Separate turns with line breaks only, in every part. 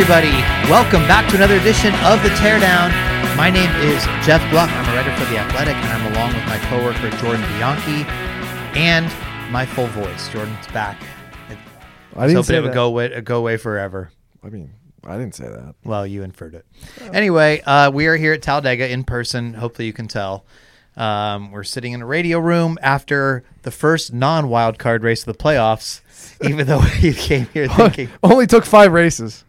Everybody. Welcome back to another edition of The Teardown. My name is Jeff Gluck. I'm a writer for The Athletic, and I'm along with my coworker Jordan Bianchi and my full voice. Jordan's back.
I didn't
hoping
say
it would
that.
go away, go away forever.
I mean, I didn't say that.
Well, you inferred it. Anyway, uh, we are here at Talladega in person. Hopefully, you can tell. Um, we're sitting in a radio room after the first non-wild card race of the playoffs. Even though we came here thinking,
Only took five races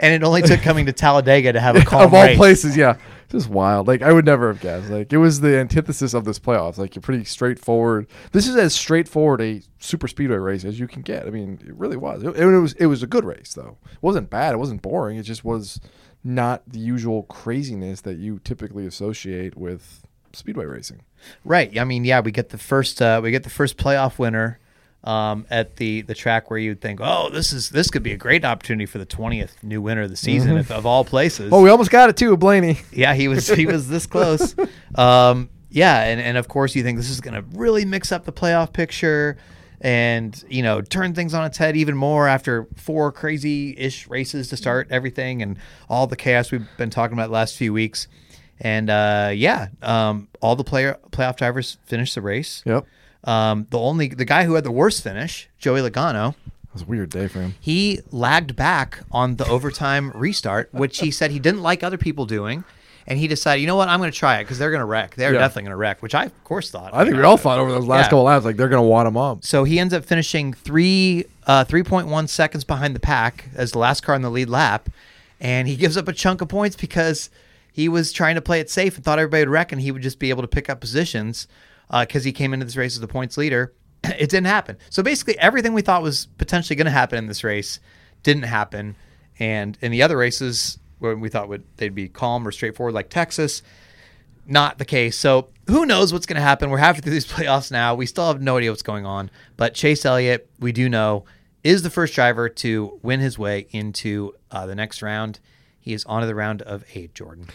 and it only took coming to Talladega to have a calm
of all
race.
places. Yeah, just wild. Like I would never have guessed. Like it was the antithesis of this playoffs. Like you're pretty straightforward. This is as straightforward a super speedway race as you can get. I mean, it really was. It, it was. It was a good race though. It wasn't bad. It wasn't boring. It just was not the usual craziness that you typically associate with speedway racing.
Right. I mean, yeah, we get the first uh, we get the first playoff winner um, at the the track where you'd think, oh, this is this could be a great opportunity for the twentieth new winner of the season, if, of all places.
Oh, we almost got it too, Blaney.
yeah, he was he was this close. Um, yeah, and and of course you think this is going to really mix up the playoff picture. And you know, turn things on its head even more after four crazy-ish races to start everything, and all the chaos we've been talking about the last few weeks. And uh, yeah, um, all the player playoff drivers finished the race.
Yep.
Um, the only the guy who had the worst finish, Joey Logano,
It was a weird day for him.
he lagged back on the overtime restart, which he said he didn't like other people doing. And he decided, you know what, I'm going to try it because they're going to wreck. They're
Yeah.
definitely going to wreck, which I, of course, thought.
I think we all thought over those last
Yeah.
couple laps, like they're gonna want him up.
So he ends up finishing three, uh, 3.1 seconds behind the pack as the last car in the lead lap. And he gives up a chunk of points because he was trying to play it safe and thought everybody would wreck and he would just be able to pick up positions because he came into this race as the points leader. it didn't happen. So basically, everything we thought was potentially going to happen in this race didn't happen. And in the other races where we thought would they'd be calm or straightforward, like Texas, not the case. So who knows what's going to happen? We're halfway through these playoffs now. We still have no idea what's going on. But Chase Elliott, we do know, is the first driver to win his way into uh, the next round. He is on to the round of eight, Jordan.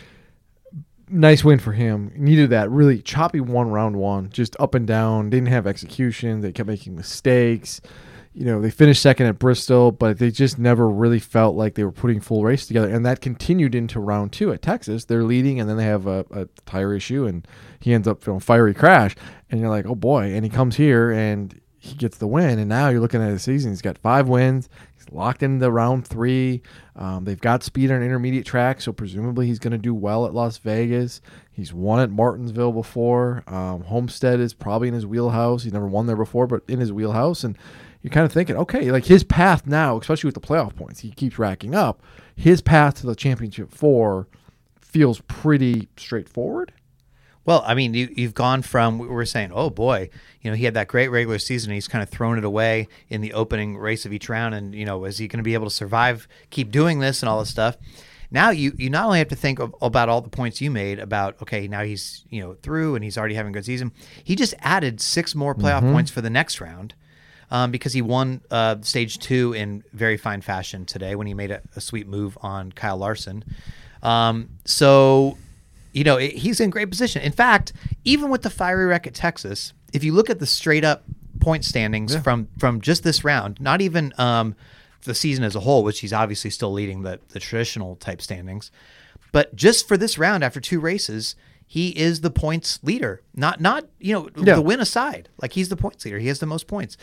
Nice win for him. Needed that really choppy one round one, just up and down. Didn't have execution. They kept making mistakes. You know, they finished second at Bristol, but they just never really felt like they were putting full race together. And that continued into round two at Texas. They're leading, and then they have a, a tire issue, and he ends up feeling fiery crash. And you're like, oh boy. And he comes here and he gets the win. And now you're looking at his season. He's got five wins. Locked into round three. Um, they've got speed on intermediate track, so presumably he's going to do well at Las Vegas. He's won at Martinsville before. Um, Homestead is probably in his wheelhouse. He's never won there before, but in his wheelhouse. And you're kind of thinking, okay, like his path now, especially with the playoff points, he keeps racking up. His path to the championship four feels pretty straightforward.
Well, I mean, you, you've gone from we were saying, oh boy, you know, he had that great regular season. He's kind of thrown it away in the opening race of each round, and you know, is he going to be able to survive, keep doing this, and all this stuff? Now you you not only have to think of, about all the points you made about okay, now he's you know through and he's already having a good season. He just added six more playoff points for the next round. Um, because he won uh, stage two in very fine fashion today when he made a, a sweet move on Kyle Larson. Um, so you know, it, he's in great position. In fact, even with the fiery wreck at Texas, if you look at the straight up point standings from from just this round, not even um, the season as a whole, which he's obviously still leading the the traditional type standings, but just for this round after two races, he is the points leader. Not not you know
Yeah.
the win aside, like he's the points leader. He has the most points.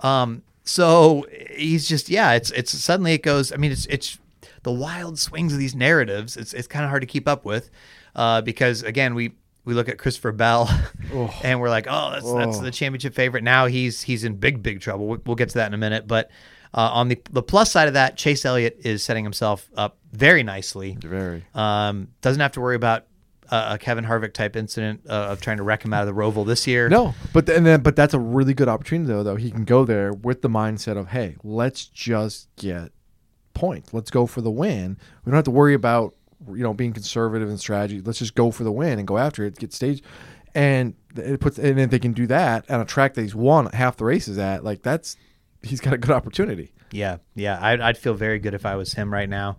Um, so he's just yeah. It's it's suddenly it goes. I mean, it's it's the wild swings of these narratives. It's it's kind of hard to keep up with uh, because again we we look at Christopher Bell and we're like, oh, that's that's the championship favorite. Now he's he's in big big trouble. We'll, we'll get to that in a minute, but. Uh, on the the plus side of that, Chase Elliott is setting himself up very nicely.
Very.
Um, doesn't have to worry about a, a Kevin Harvick type incident uh, of trying to wreck him out of the Roval this year.
No, but and then but that's a really good opportunity though. Though he can go there with the mindset of, hey, let's just get points. Let's go for the win. We don't have to worry about you know being conservative in strategy. Let's just go for the win and go after it. Get stage, and it puts and if they can do that on a track that he's won half the races at, like that's he's got a good opportunity.
Yeah, yeah, I'd, I'd feel very good if I was him right now.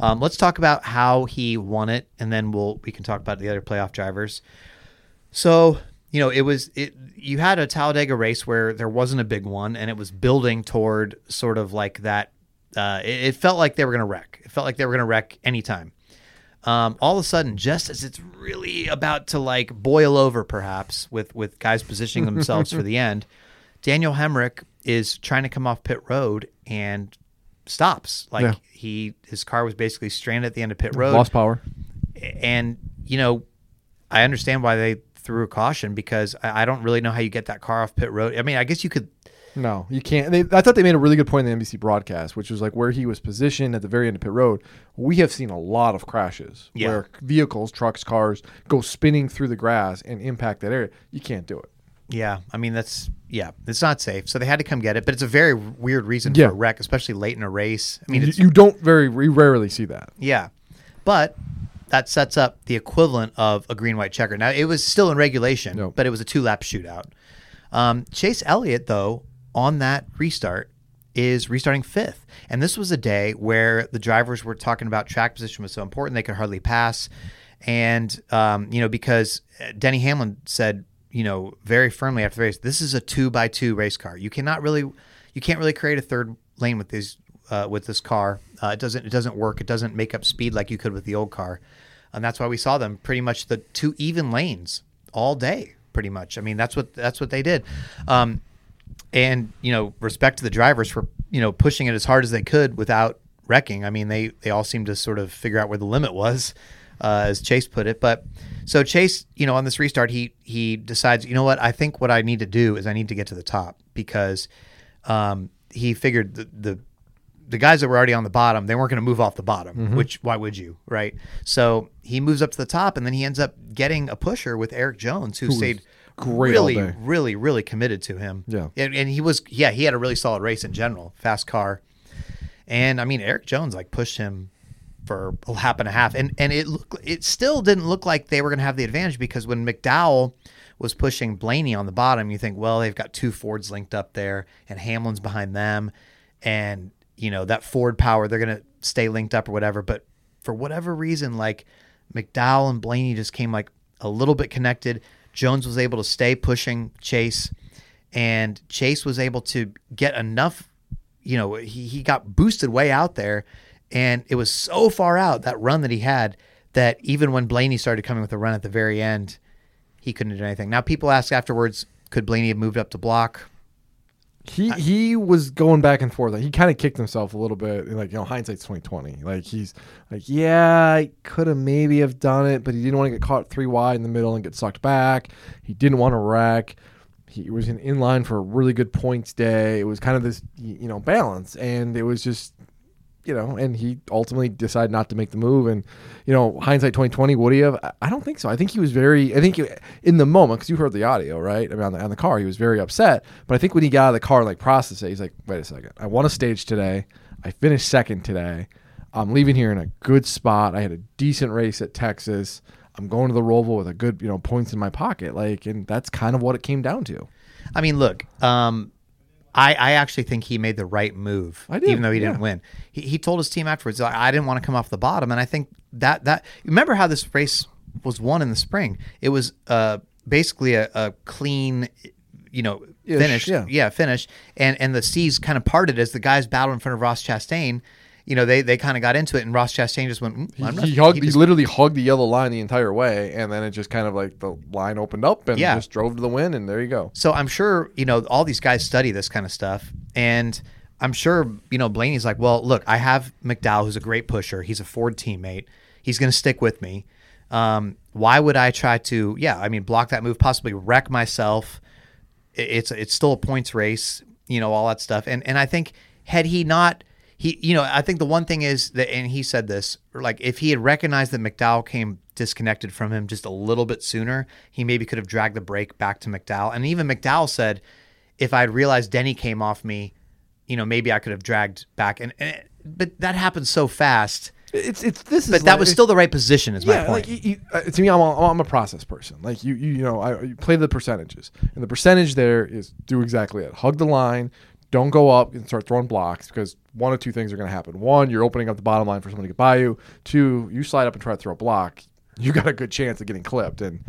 Um, let's talk about how he won it, and then we'll we can talk about the other playoff drivers. So you know, it was it. You had a Talladega race where there wasn't a big one, and it was building toward sort of like that. Uh, it, it felt like they were going to wreck. It felt like they were going to wreck anytime. Um, all of a sudden, just as it's really about to like boil over, perhaps with with guys positioning themselves for the end, Daniel Hemric is trying to come off pit road and stops. Like
Yeah.
he his car was basically stranded at the end of pit road.
Lost power.
And you know, I understand why they threw a caution because I, I don't really know how you get that car off pit road. I mean, I guess you could.
No, you can't. They, I thought they made a really good point in the NBC broadcast, which was like where he was positioned at the very end of pit road. We have seen a lot of crashes
Yeah.
where vehicles, trucks, cars go spinning through the grass and impact that area. You can't do it.
Yeah, I mean that's yeah, it's not safe. So they had to come get it, but it's a very weird reason
Yeah.
for a wreck, especially late in a race. I mean,
You,
it's,
you don't very rarely see that.
Yeah. But that sets up the equivalent of a green white checker. Now, it was still in regulation, but it was a two lap shootout. Um, Chase Elliott, though, on that restart, is restarting fifth. And this was a day where the drivers were talking about track position was so important they could hardly pass. And, um, you know, because Denny Hamlin said, you know, very firmly after the race, this is a two by two race car. You cannot really, you can't really create a third lane with these, uh, with this car. Uh, it doesn't, it doesn't work. It doesn't make up speed like you could with the old car. And that's why we saw them pretty much the two even lanes all day, pretty much. I mean, that's what, that's what they did. Um, and you know respect to the drivers for you know pushing it as hard as they could without wrecking. I mean they they all seemed to sort of figure out where the limit was uh, as chase put it. But so chase you know on this restart he he decides you know what? I think what i need to do is i need to get to the top because um, he figured the, the the guys that were already on the bottom, they weren't going to move off the bottom, which why would you, right? So he moves up to the top, and then he ends up getting a pusher with Erik Jones, who,
was
stayed
great all
really, really, really committed to him.
Yeah.
and, and he was, yeah, he had a really solid race in general, fast car, and I mean Erik Jones like pushed him for a lap and a half, and and it looked, it still didn't look like they were going to have the advantage because when McDowell was pushing Blaney on the bottom, you think, well, they've got two Fords linked up there, and Hamlin's behind them, and you know that Ford power, they're going to stay linked up or whatever. But for whatever reason, like McDowell and Blaney just came like a little bit connected. Jones was able to stay pushing Chase, and Chase was able to get enough. You know, he, he got boosted way out there, and it was so far out that run that he had that even when Blaney started coming with a run at the very end, he couldn't do anything. Now, people ask afterwards, could Blaney have moved up to block?
He he was going back and forth. Like, he kind of kicked himself a little bit. and, Like you know, hindsight's twenty twenty. Like he's like, yeah, I could have maybe have done it, but he didn't want to get caught three wide in the middle and get sucked back. He didn't want to wreck. He was in, in line for a really good points day. It was kind of this you know balance, and it was just you know, and he ultimately decided not to make the move. And you know, hindsight twenty twenty, would he have? I- don't think so. I think he was very. I think in the moment because you heard the audio, right? I mean, on the, on the car, he was very upset. But I think when he got out of the car and like processed it, he's like, wait a second, I won a stage today. I finished second today. I'm leaving here in a good spot. I had a decent race at Texas. I'm going to the Roval with a good, you know, points in my pocket. Like, and that's kind of what it came down to.
I mean, look, um, I, I actually think he made the right move,
I did,
even though he
yeah.
didn't win. He, he told his team afterwards, I, didn't want to come off the bottom, and I think that that remember how this race was won in the spring. It was uh, basically a, a clean, you know,
Ish,
finish,
yeah.
finish, and and the seas kind of parted as the guys battled in front of Ross Chastain. You know, they they kind of got into it, and Ross Chastain just went. "Mm,
He,
I'm not-"
he hugged. He,
just-
literally hugged the yellow line the entire way, and then it just kind of like the line opened up and
Yeah.
just drove to the win, and there you go.
So I'm sure, you know, all these guys study this kind of stuff. And I'm sure, you know, Blaney's like, well, look, I have McDowell, who's a great pusher. He's a Ford teammate. He's going to stick with me. Um, why would I try to, yeah, I mean, block that move, possibly wreck myself? It's it's still a points race, you know, all that stuff. And and I think had he not he you know I think the one thing is that and he said this like if he had recognized that McDowell came disconnected from him just a little bit sooner, he maybe could have dragged the brake back to McDowell. And even McDowell said, if I had realized Denny came off me, you know maybe I could have dragged back. And, and but that happened so fast.
It's it's this is
But that
like-
was still the right position. Is my
yeah,
point.
like you, you, uh, to me, I'm a, I'm a process person. Like you, you, you know, I you play the percentages, and the percentage there is do exactly it. Hug the line. Don't go up and start throwing blocks because one of two things are going to happen. One, you're opening up the bottom line for someone to get by you. Two, you slide up and try to throw a block. You got a good chance of getting clipped, and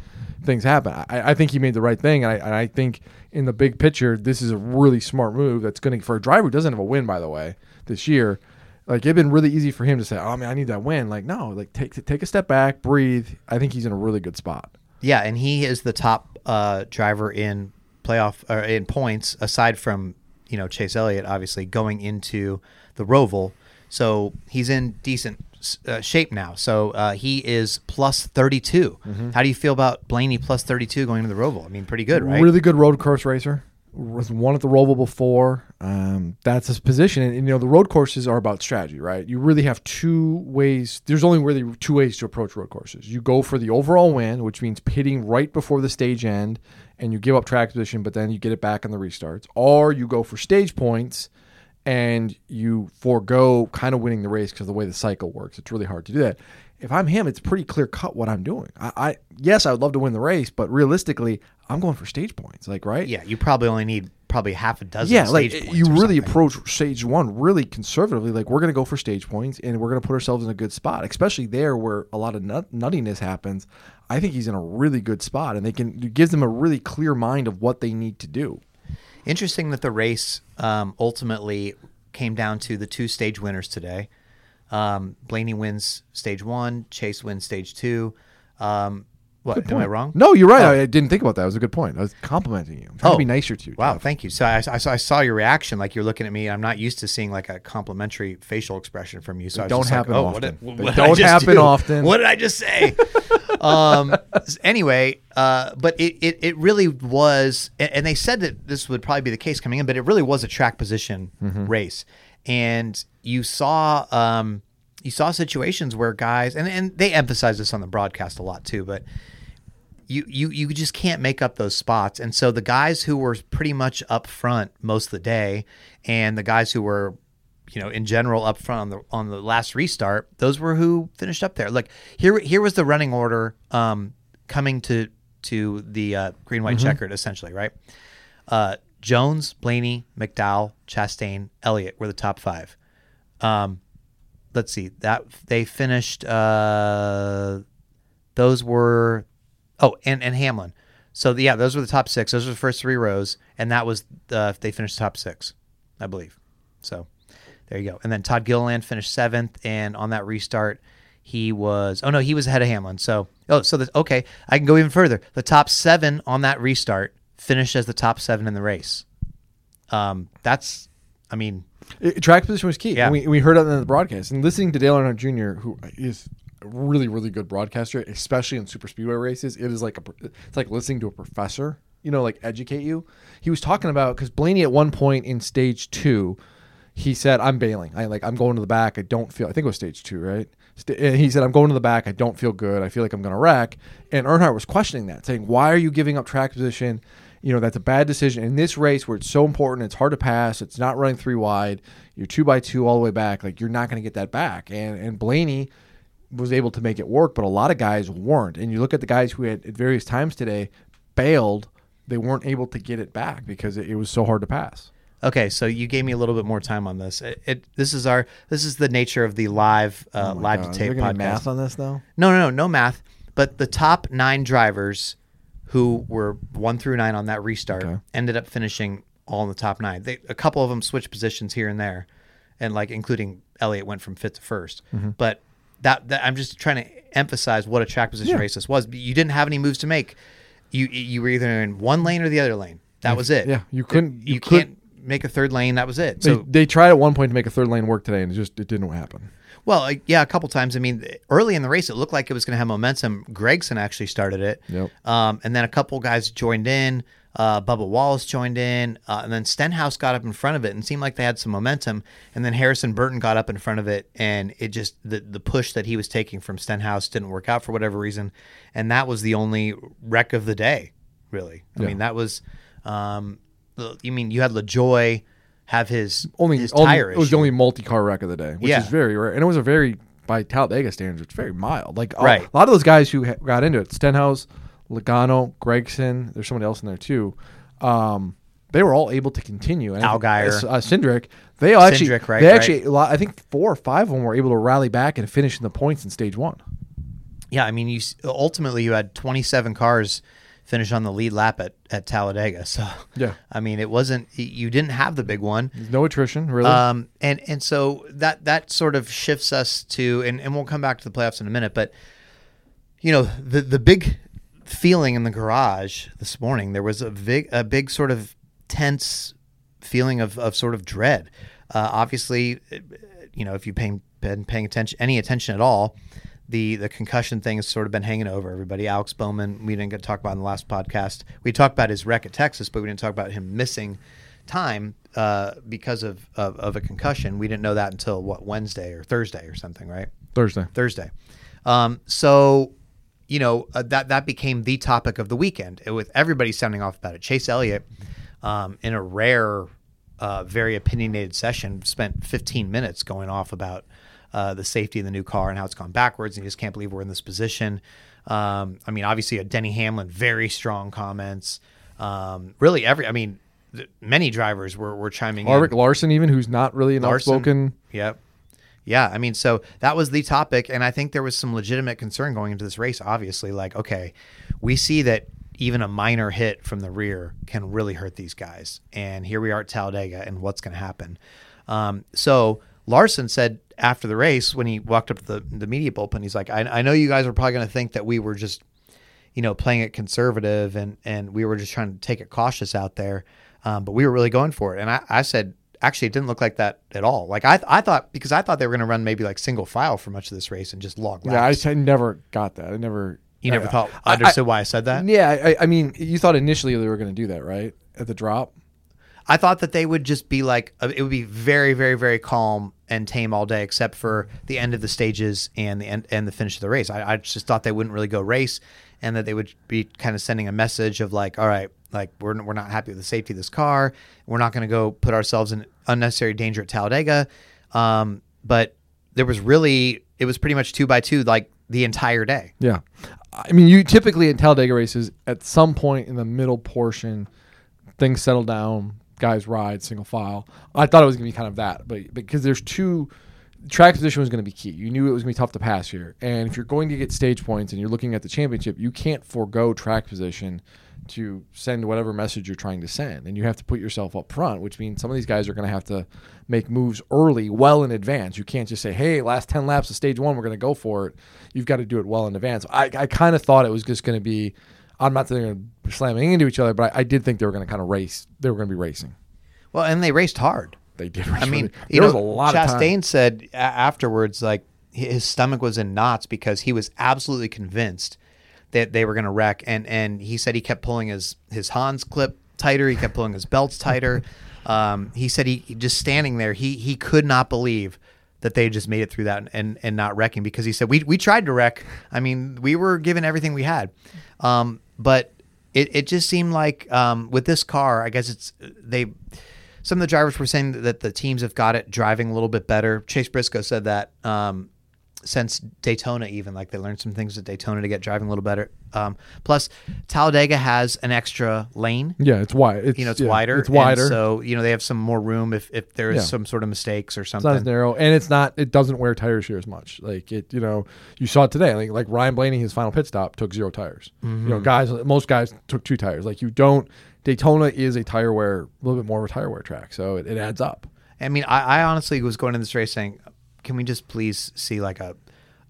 things happen. I, I think he made the right thing, and I, and I think in the big picture, this is a really smart move. That's going to for a driver who doesn't have a win, by the way, this year. Like it'd been really easy for him to say, "Oh man, I need that win." Like no, like take take a step back, breathe. I think he's in a really good spot.
Yeah, and he is the top uh, driver in playoff in points aside from you know Chase Elliott, obviously going into the Roval. So he's in decent uh, shape now. So uh, he is plus 32. How do you feel about Blaney plus 32 going into the Roval? I mean, pretty good, right?
Really good road course racer. Was one at the Roval before. Um, that's his position, and, and, you know the road courses are about strategy, right? You really have two ways. There's only really two ways to approach road courses. You go for the overall win, which means pitting right before the stage end, and you give up track position, but then you get it back on the restarts, or you go for stage points and you forego kind of winning the race because of the way the cycle works. It's really hard to do that. If I'm him, it's pretty clear cut what I'm doing. I, I yes, I would love to win the race, but realistically, I'm going for stage points. Like right?
yeah, you probably only need probably half a dozen.
Yeah, like
points
you really
something.
approach stage one really conservatively. Like we're going to go for stage points, and we're going to put ourselves in a good spot, especially there where a lot of nut- nuttiness happens. I think he's in a really good spot, and they can it gives them a really clear mind of what they need to do.
Interesting that the race um, ultimately came down to the two stage winners today. Um, Blaney wins stage one, Chase wins stage two. Um, what am I wrong?
No, you're right. I, I didn't think about that. It was a good point. I was complimenting you. I'm trying to be nicer to you.
Oh. Wow,
Jeff.
thank you. So I, I, saw- I saw your reaction, like you're looking at me. I'm not used to seeing like a complimentary facial expression from you. So I was
don't
just like,
happen
oh,
often.
What did, what I
don't
just
happen
do?
often.
What did I just say? um, anyway, uh, but it, it, it really was, and they said that this would probably be the case coming in, but it really was a track position
Mm-hmm.
race, and you saw. Um, you saw situations where guys, and, and they emphasize this on the broadcast a lot too, but you you you just can't make up those spots. And so the guys who were pretty much up front most of the day, and the guys who were, you know, in general up front on the on the last restart, those were who finished up there. Look here here was the running order um, coming to to the uh, green white checkered essentially, right? Uh, Jones, Blaney, McDowell, Chastain, Elliott were the top five. Um, let's see that they finished. Uh, those were oh and, and hamlin. So yeah those were the top six. Those were the first three rows and that was the they finished top six i believe. So there you go. And then todd gilliland finished seventh and on that restart he was oh no he was ahead of hamlin. So oh so the, okay i can go even further. The top seven on that restart finished as the top seven in the race. Um that's i mean
It- track position was key.
Yeah.
And we, we heard it in the broadcast. And listening to Dale Earnhardt Jr., who is a really, really good broadcaster, especially in super speedway races, it is like a, it's like listening to a professor, you know, like educate you. He was talking about, because Blaney at one point in stage two, he said, I'm bailing. I like, I'm going to the back. I don't feel, I think it was stage two, right? St- and he said, I'm going to the back. I don't feel good. I feel like I'm going to wreck. And Earnhardt was questioning that, saying, why are you giving up track position? You know, that's a bad decision. In this race where it's so important, it's hard to pass, it's not running three wide, you're two by two all the way back, like you're not going to get that back. And and Blaney was able to make it work, but a lot of guys weren't. And you look at the guys who had at various times today bailed, they weren't able to get it back because it, it was so hard to pass.
Okay, so you gave me a little bit more time on this. It, it this is our this is the nature of the live uh, live
Oh God,
to tape podcast.
math on this though?
No, no, no, no math. But the top nine drivers who were one through nine on that restart
Okay.
ended up finishing all in the top nine. They, a couple of them switched positions here and there, and like including Elliott went from fifth to 1st
Mm-hmm.
But that, that I'm just trying to emphasize what a track position
Yeah.
race this was. You didn't have any moves to make. You you were either in one lane or the other lane. That was it.
Yeah, you couldn't-
You,
you couldn't-
can't make a third lane. That was it.
They,
So
they tried at one point to make a third lane work today, and it just it didn't happen.
Well, like, yeah, a couple times. I mean, early in the race, it looked like it was going to have momentum. Gragson actually started it,
Yep.
um, and then a couple guys joined in. Uh, Bubba Wallace joined in, uh, and then Stenhouse got up in front of it and seemed like they had some momentum. And then Harrison Burton got up in front of it, and it just the the push that he was taking from Stenhouse didn't work out for whatever reason, and that was the only wreck of the day, really. I
Yeah.
mean, that was. Um, mean you had LaJoie have his
only,
his
only
tire
it was the only multi-car wreck of the day, which
Yeah.
is very rare, and it was a very by Talladega standards, it's very mild. Like a-
Right.
a lot of those guys who ha- got into it, Stenhouse, Logano, Gragson, there's somebody else in there too. Um, they were all able to continue. And think- uh, Cindric, they all actually,
Cindric, right,
they
right.
actually, a lot, I think four or five of them were able to rally back and finish in the points in stage one.
Yeah, I mean, you ultimately you had 27 cars finish on the lead lap at, at Talladega. So
Yeah.
I mean, it wasn't you didn't have the big one.
There's no attrition, really.
Um, and and so that that sort of shifts us to, and, and we'll come back to the playoffs in a minute, but you know, the the big feeling in the garage this morning, there was a big a big sort of tense feeling of, of sort of dread. Uh, obviously, uh, you know, if you've paying, been paying attention any attention at all, the the concussion thing has sort of been hanging over everybody. Alex Bowman, we didn't get to talk about in the last podcast. We talked about his wreck at Texas, but we didn't talk about him missing time uh, because of, of of a concussion. We didn't know that until what Wednesday or Thursday or something, right?
Thursday.
Thursday. Um, so, you know, uh, that that became the topic of the weekend, uh, with everybody sounding off about it. Chase Elliott, um, in a rare, uh, very opinionated session, spent 15 minutes going off about uh, the safety of the new car and how it's gone backwards, and he just can't believe we're in this position. Um, I mean, obviously, Denny Hamlin, very strong comments. Um, really, every, I mean, th- many drivers were, were chiming in.
Ulrich Larson, even who's not really an
Larson.
outspoken.
Yep. Yeah, I mean, so that was the topic, and I think there was some legitimate concern going into this race. Obviously, like, okay, we see that even a minor hit from the rear can really hurt these guys, and here we are at Talladega, and what's going to happen? Um, so Larson said after the race when he walked up to the the media bullpen, he's like, I, I know you guys are probably going to think that we were just, you know, playing it conservative and and we were just trying to take it cautious out there, um, but we were really going for it. And I, I said, actually, it didn't look like that at all. Like I I thought because I thought they were going to run maybe like single file for much of this race and just log
Yeah, I,
laps.
I never got that. I never.
you never
I-
thought
I-
understood why I said that.
Yeah, I, I mean, you thought initially they were going to do that, right? At the drop.
I thought that they would just be like uh, it would be very very very calm and tame all day except for the end of the stages and the end and the finish of the race. I, I just thought they wouldn't really go race and that they would be kind of sending a message of like all right like we're we're not happy with the safety of this car. We're not going to go put ourselves in unnecessary danger at Talladega. Um, but there was really it was pretty much two by two like the entire day.
Yeah. I mean, you typically in Talladega races, at some point in the middle portion, things settle down, guys ride single file. I thought it was going to be kind of that, but because there's two, track position was going to be key. You knew it was going to be tough to pass here. And if you're going to get stage points and you're looking at the championship, you can't forego track position to send whatever message you're trying to send. And you have to put yourself up front, which means some of these guys are going to have to make moves early, well in advance. You can't just say, hey, last 10 laps of stage one, we're going to go for it. You've got to do it well in advance. I, I kind of thought it was just going to be, I'm not saying they're slamming into each other, but I, I did think they were going to kind of race. They were going to be racing.
Well, and they raced hard.
They did. Race
I mean,
really- there was a lot of.
Chastain said a- afterwards, like his stomach was in knots because he was absolutely convinced that they were going to wreck, and and he said he kept pulling his his Hans clip tighter, he kept pulling his belts tighter. Um, he said he he just standing there, he he could not believe that they just made it through that and and not wrecking because he said we we tried to wreck. I mean, we were given everything we had, um, but it it just seemed like um, with this car, I guess it's they some of the drivers were saying that the teams have got it driving a little bit better. Chase Briscoe said that um, since Daytona, even like they learned some things at Daytona to get driving a little better. Um, plus, Talladega has an extra lane.
Yeah, it's wide. It's,
You know, it's
yeah,
wider.
It's wider.
so you know they have some more room if if there is
Yeah.
some sort of mistakes or something.
It's not as narrow, and it's not. It doesn't wear tires here as much. Like it, you know, you saw it today. Like like Ryan Blaney, his final pit stop took zero tires. You know, guys, most guys took two tires. Like you don't. Daytona is a tire wear, a little bit more of a tire wear track, so it, it adds up.
I mean, I, I honestly was going in this race saying, can we just please see like a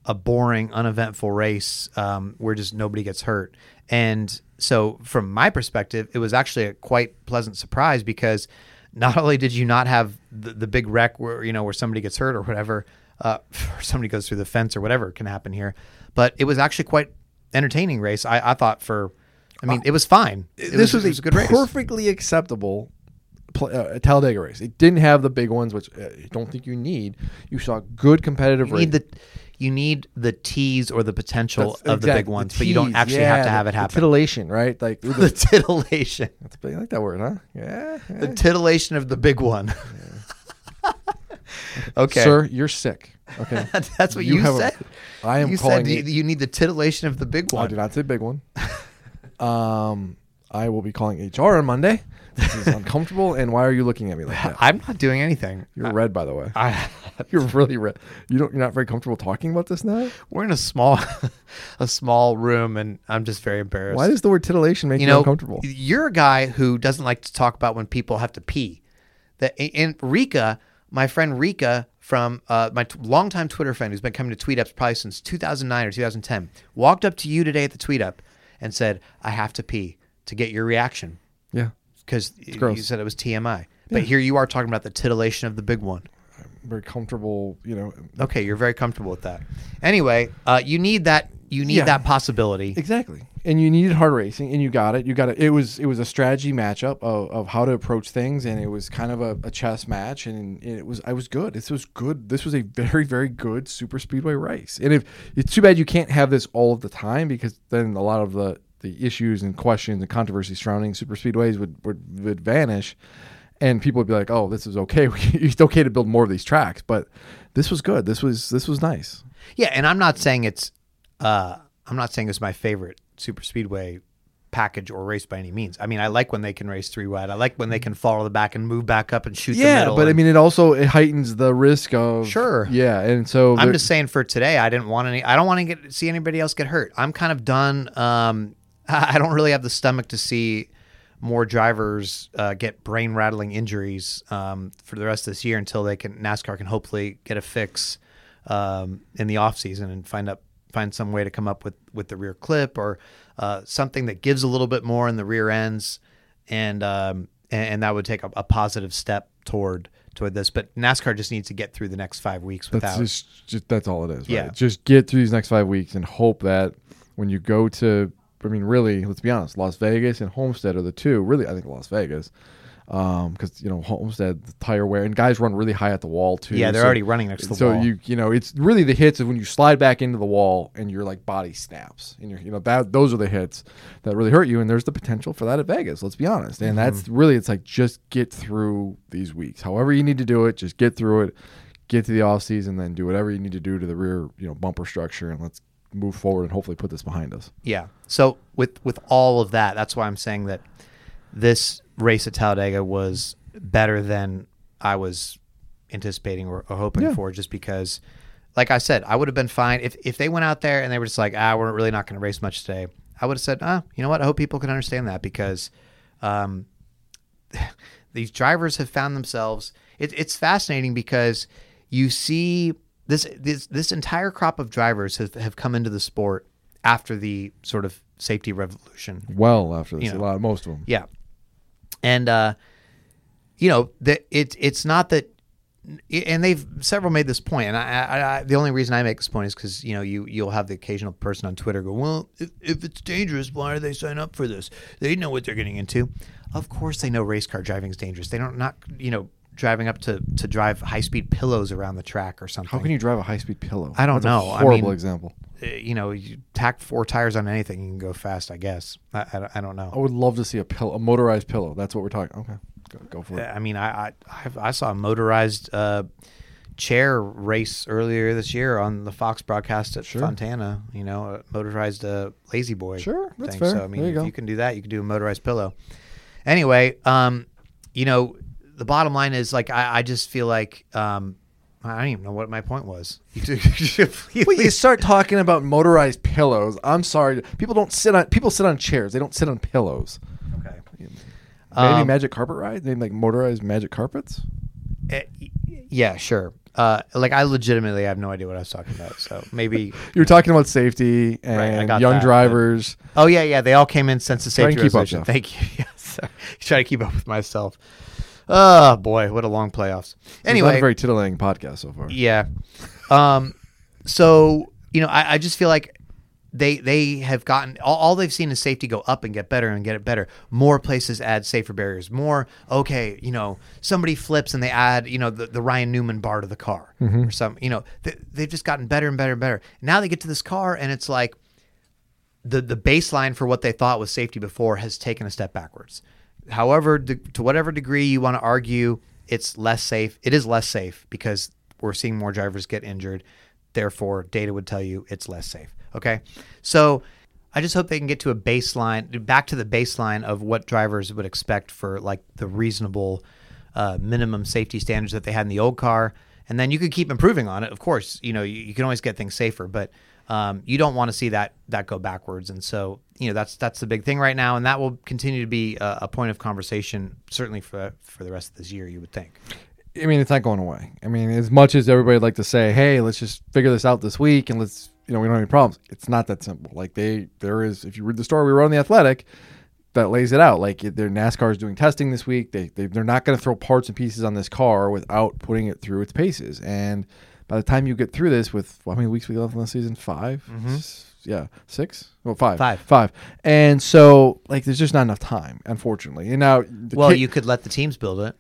a boring, uneventful race um, where just nobody gets hurt? And so, from my perspective, it was actually a quite pleasant surprise because not only did you not have the, the big wreck where you know where somebody gets hurt or whatever, uh, or somebody goes through the fence or whatever can happen here, but it was actually quite entertaining race. I, I thought for I mean, it was fine. It
this was,
it
a,
good race.
perfectly acceptable uh, Talladega race. It didn't have the big ones, which uh, I don't think you need. You saw good competitive
You
race.
need the you need the tease or the potential
That's-
of the big ones,
the
but you don't
tease,
actually
yeah,
have to
the-
have it
the
happen.
titillation, right? Like
the titillation,
That's- I like that word, huh? Yeah.
the
yeah.
titillation of the big one. okay,
Sir, you're sick. Okay.
that's what you,
have
said.
I am
you
calling
said you,
it-
you need the titillation of the big
I
one.
did not say big one. um, I will be calling HR on Monday. This is uncomfortable. And why are you looking at me like that?
I'm not doing anything.
You're red, by the way.
I,
You're really red. You don't. You're not very comfortable talking about this now.
we're in a small, a small room, and I'm just very embarrassed.
Why does the word titillation make you,
you know,
uncomfortable?
you're a guy who doesn't like to talk about when people have to pee. That in Rika, my friend Rika from uh, my t- longtime Twitter friend who's been coming to Tweet Ups probably since 2009 or 2010, walked up to you today at the Tweet Up and said, "I have to pee," to get your reaction. Because you
gross.
said it was TMI. But here you are talking about the titillation of the big one.
Very comfortable. You know.
Okay, you're very comfortable with that. Anyway, uh, you need that. You need
Yeah.
that possibility.
Exactly. And you needed hard racing, and you got it. You got it. It was it was a strategy matchup of, of how to approach things, and it was kind of a, a chess match, and it was I was good. This was good. This was a very very good super speedway race. And if it's too bad you can't have this all of the time because then a lot of the the issues and questions and controversy surrounding super speedways would would, would vanish, and people would be like, oh, this is okay. it's okay to build more of these tracks, but this was good. This was this was nice.
Yeah, and I'm not saying it's uh I'm not saying it's my favorite super speedway package or race by any means. I mean, I like when they can race three wide. I like when they can follow the back and move back up and shoot the
Yeah, but I mean, it also it heightens the risk of
Sure.
Yeah, and so
I'm just saying for today, I didn't want any. I don't want to get see anybody else get hurt. I'm kind of done. Um, I don't really have the stomach to see more drivers uh, get brain rattling injuries um, for the rest of this year until they can NASCAR can hopefully get a fix um, in the off season and find up find some way to come up with with the rear clip or uh, something that gives a little bit more in the rear ends and um, and, and that would take a, a positive step toward toward this. But NASCAR just needs to get through the next five weeks
that's
without.
just, just that's all it is. Right?
Yeah.
just get through these next five weeks and hope that when you go to, I mean, really, let's be honest, Las Vegas and Homestead are the two. Really, I think Las Vegas, because you know Homestead the tire wear and guys run really high at the wall too.
Yeah, they're
so-
already running next to the
so
wall.
So you you know it's really the hits of when you slide back into the wall and your like body snaps and you're you know that those are the hits that really hurt you and there's the potential for that at Vegas. Let's be honest, and that's
Mm-hmm.
really it's like just get through these weeks. However you need to do it, just get through it. Get to the off season, then do whatever you need to do to the rear you know bumper structure, and let's move forward and hopefully put this behind us.
Yeah. So with with all of that, that's why I'm saying that this race at Talladega was better than I was anticipating or, or hoping
Yeah.
for. Just because, like I said, I would have been fine if if they went out there and they were just like, ah, we're really not going to race much today. I would have said, ah, you know what? I hope people can understand that because um, these drivers have found themselves. It, it's fascinating because you see this this this entire crop of drivers have, have come into the sport after the sort of safety revolution.
Well, after this,
You know.
a lot, most of them.
Yeah, and uh, you know that it it's not that, and they've several made this point, and I, I, I the only reason I make this point is because you know you you'll have the occasional person on Twitter go, well, if, if it's dangerous, why do they sign up for this? They know what they're getting into. Of course, they know race car driving is dangerous. They don't not you know driving up to to drive high speed pillows around the track or something.
How can you drive a high speed pillow?
I don't
That's a
know. I
horrible
mean-
example.
Uh, you know, you tack four tires on anything, you can go fast. I guess. I, I, don't- I don't know.
I would love to see a pillow, a motorized pillow. That's what we're talking. Okay, go, go for it.
I mean, I I, I've- saw a motorized uh, chair race earlier this year on the Fox broadcast at
Sure.
Fontana. You know, a motorized uh, La-Z-Boy.
Sure, that's
thing.
fair.
So I mean,
you
if
go.
you can do that, you can do a motorized pillow. Anyway, um, you know, the bottom line is like I, I just feel like um, I don't even know what my point was.
Well, you start talking about motorized pillows. I'm sorry, people don't sit on people sit on chairs. They don't sit on pillows.
okay.
Maybe
Um,
magic carpet ride. Maybe like motorized magic carpets.
Eh, yeah, sure. Uh, like I legitimately have no idea what I was talking about. So maybe.
You were talking about safety and
got
young
that, but-
drivers.
Oh yeah, yeah. They all came in since the safety
keep up,
Thank you. Yes, try to keep up with myself. Oh boy, what a long playoffs. Anyway,
a very titillating podcast so far.
yeah. Um, so you know, I, I just feel like they they have gotten all, all they've seen is safety go up and get better and get it better. More places add safer barriers. More okay, you know, somebody flips and they add you know the, the Ryan Newman bar to the car or some you know they, they've just gotten better and better and better. Now they get to this car and it's like the the baseline for what they thought was safety before has taken a step backwards. However, de- to whatever degree you want to argue, it's less safe. It is less safe because we're seeing more drivers get injured. Therefore, data would tell you it's less safe. Okay, so I just hope they can get to a baseline, back to the baseline of what drivers would expect for like the reasonable uh, minimum safety standards that they had in the old car, and then you could keep improving on it. Of course, you know you, you can always get things safer, but um, you don't want to see that that go backwards. And so you know that's that's the big thing right now, and that will continue to be a, a point of conversation certainly for for the rest of this year. You would think.
I mean, it's not going away. I mean, as much as everybody would like to say, "Hey, let's just figure this out this week and let's," you know, we don't have any problems. It's not that simple. Like they, there is. If you read the story we wrote on the Athletic, that lays it out. Like their NASCAR is doing testing this week. They, they they're not going to throw parts and pieces on this car without putting it through its paces. And by the time you get through this, with how many weeks we left in the season? 5 mm-hmm. S- Yeah, six. Well, five.
Five.
Five. And so, like, there's just not enough time, unfortunately. And now, the
Well,
kid-
you could let the teams build it.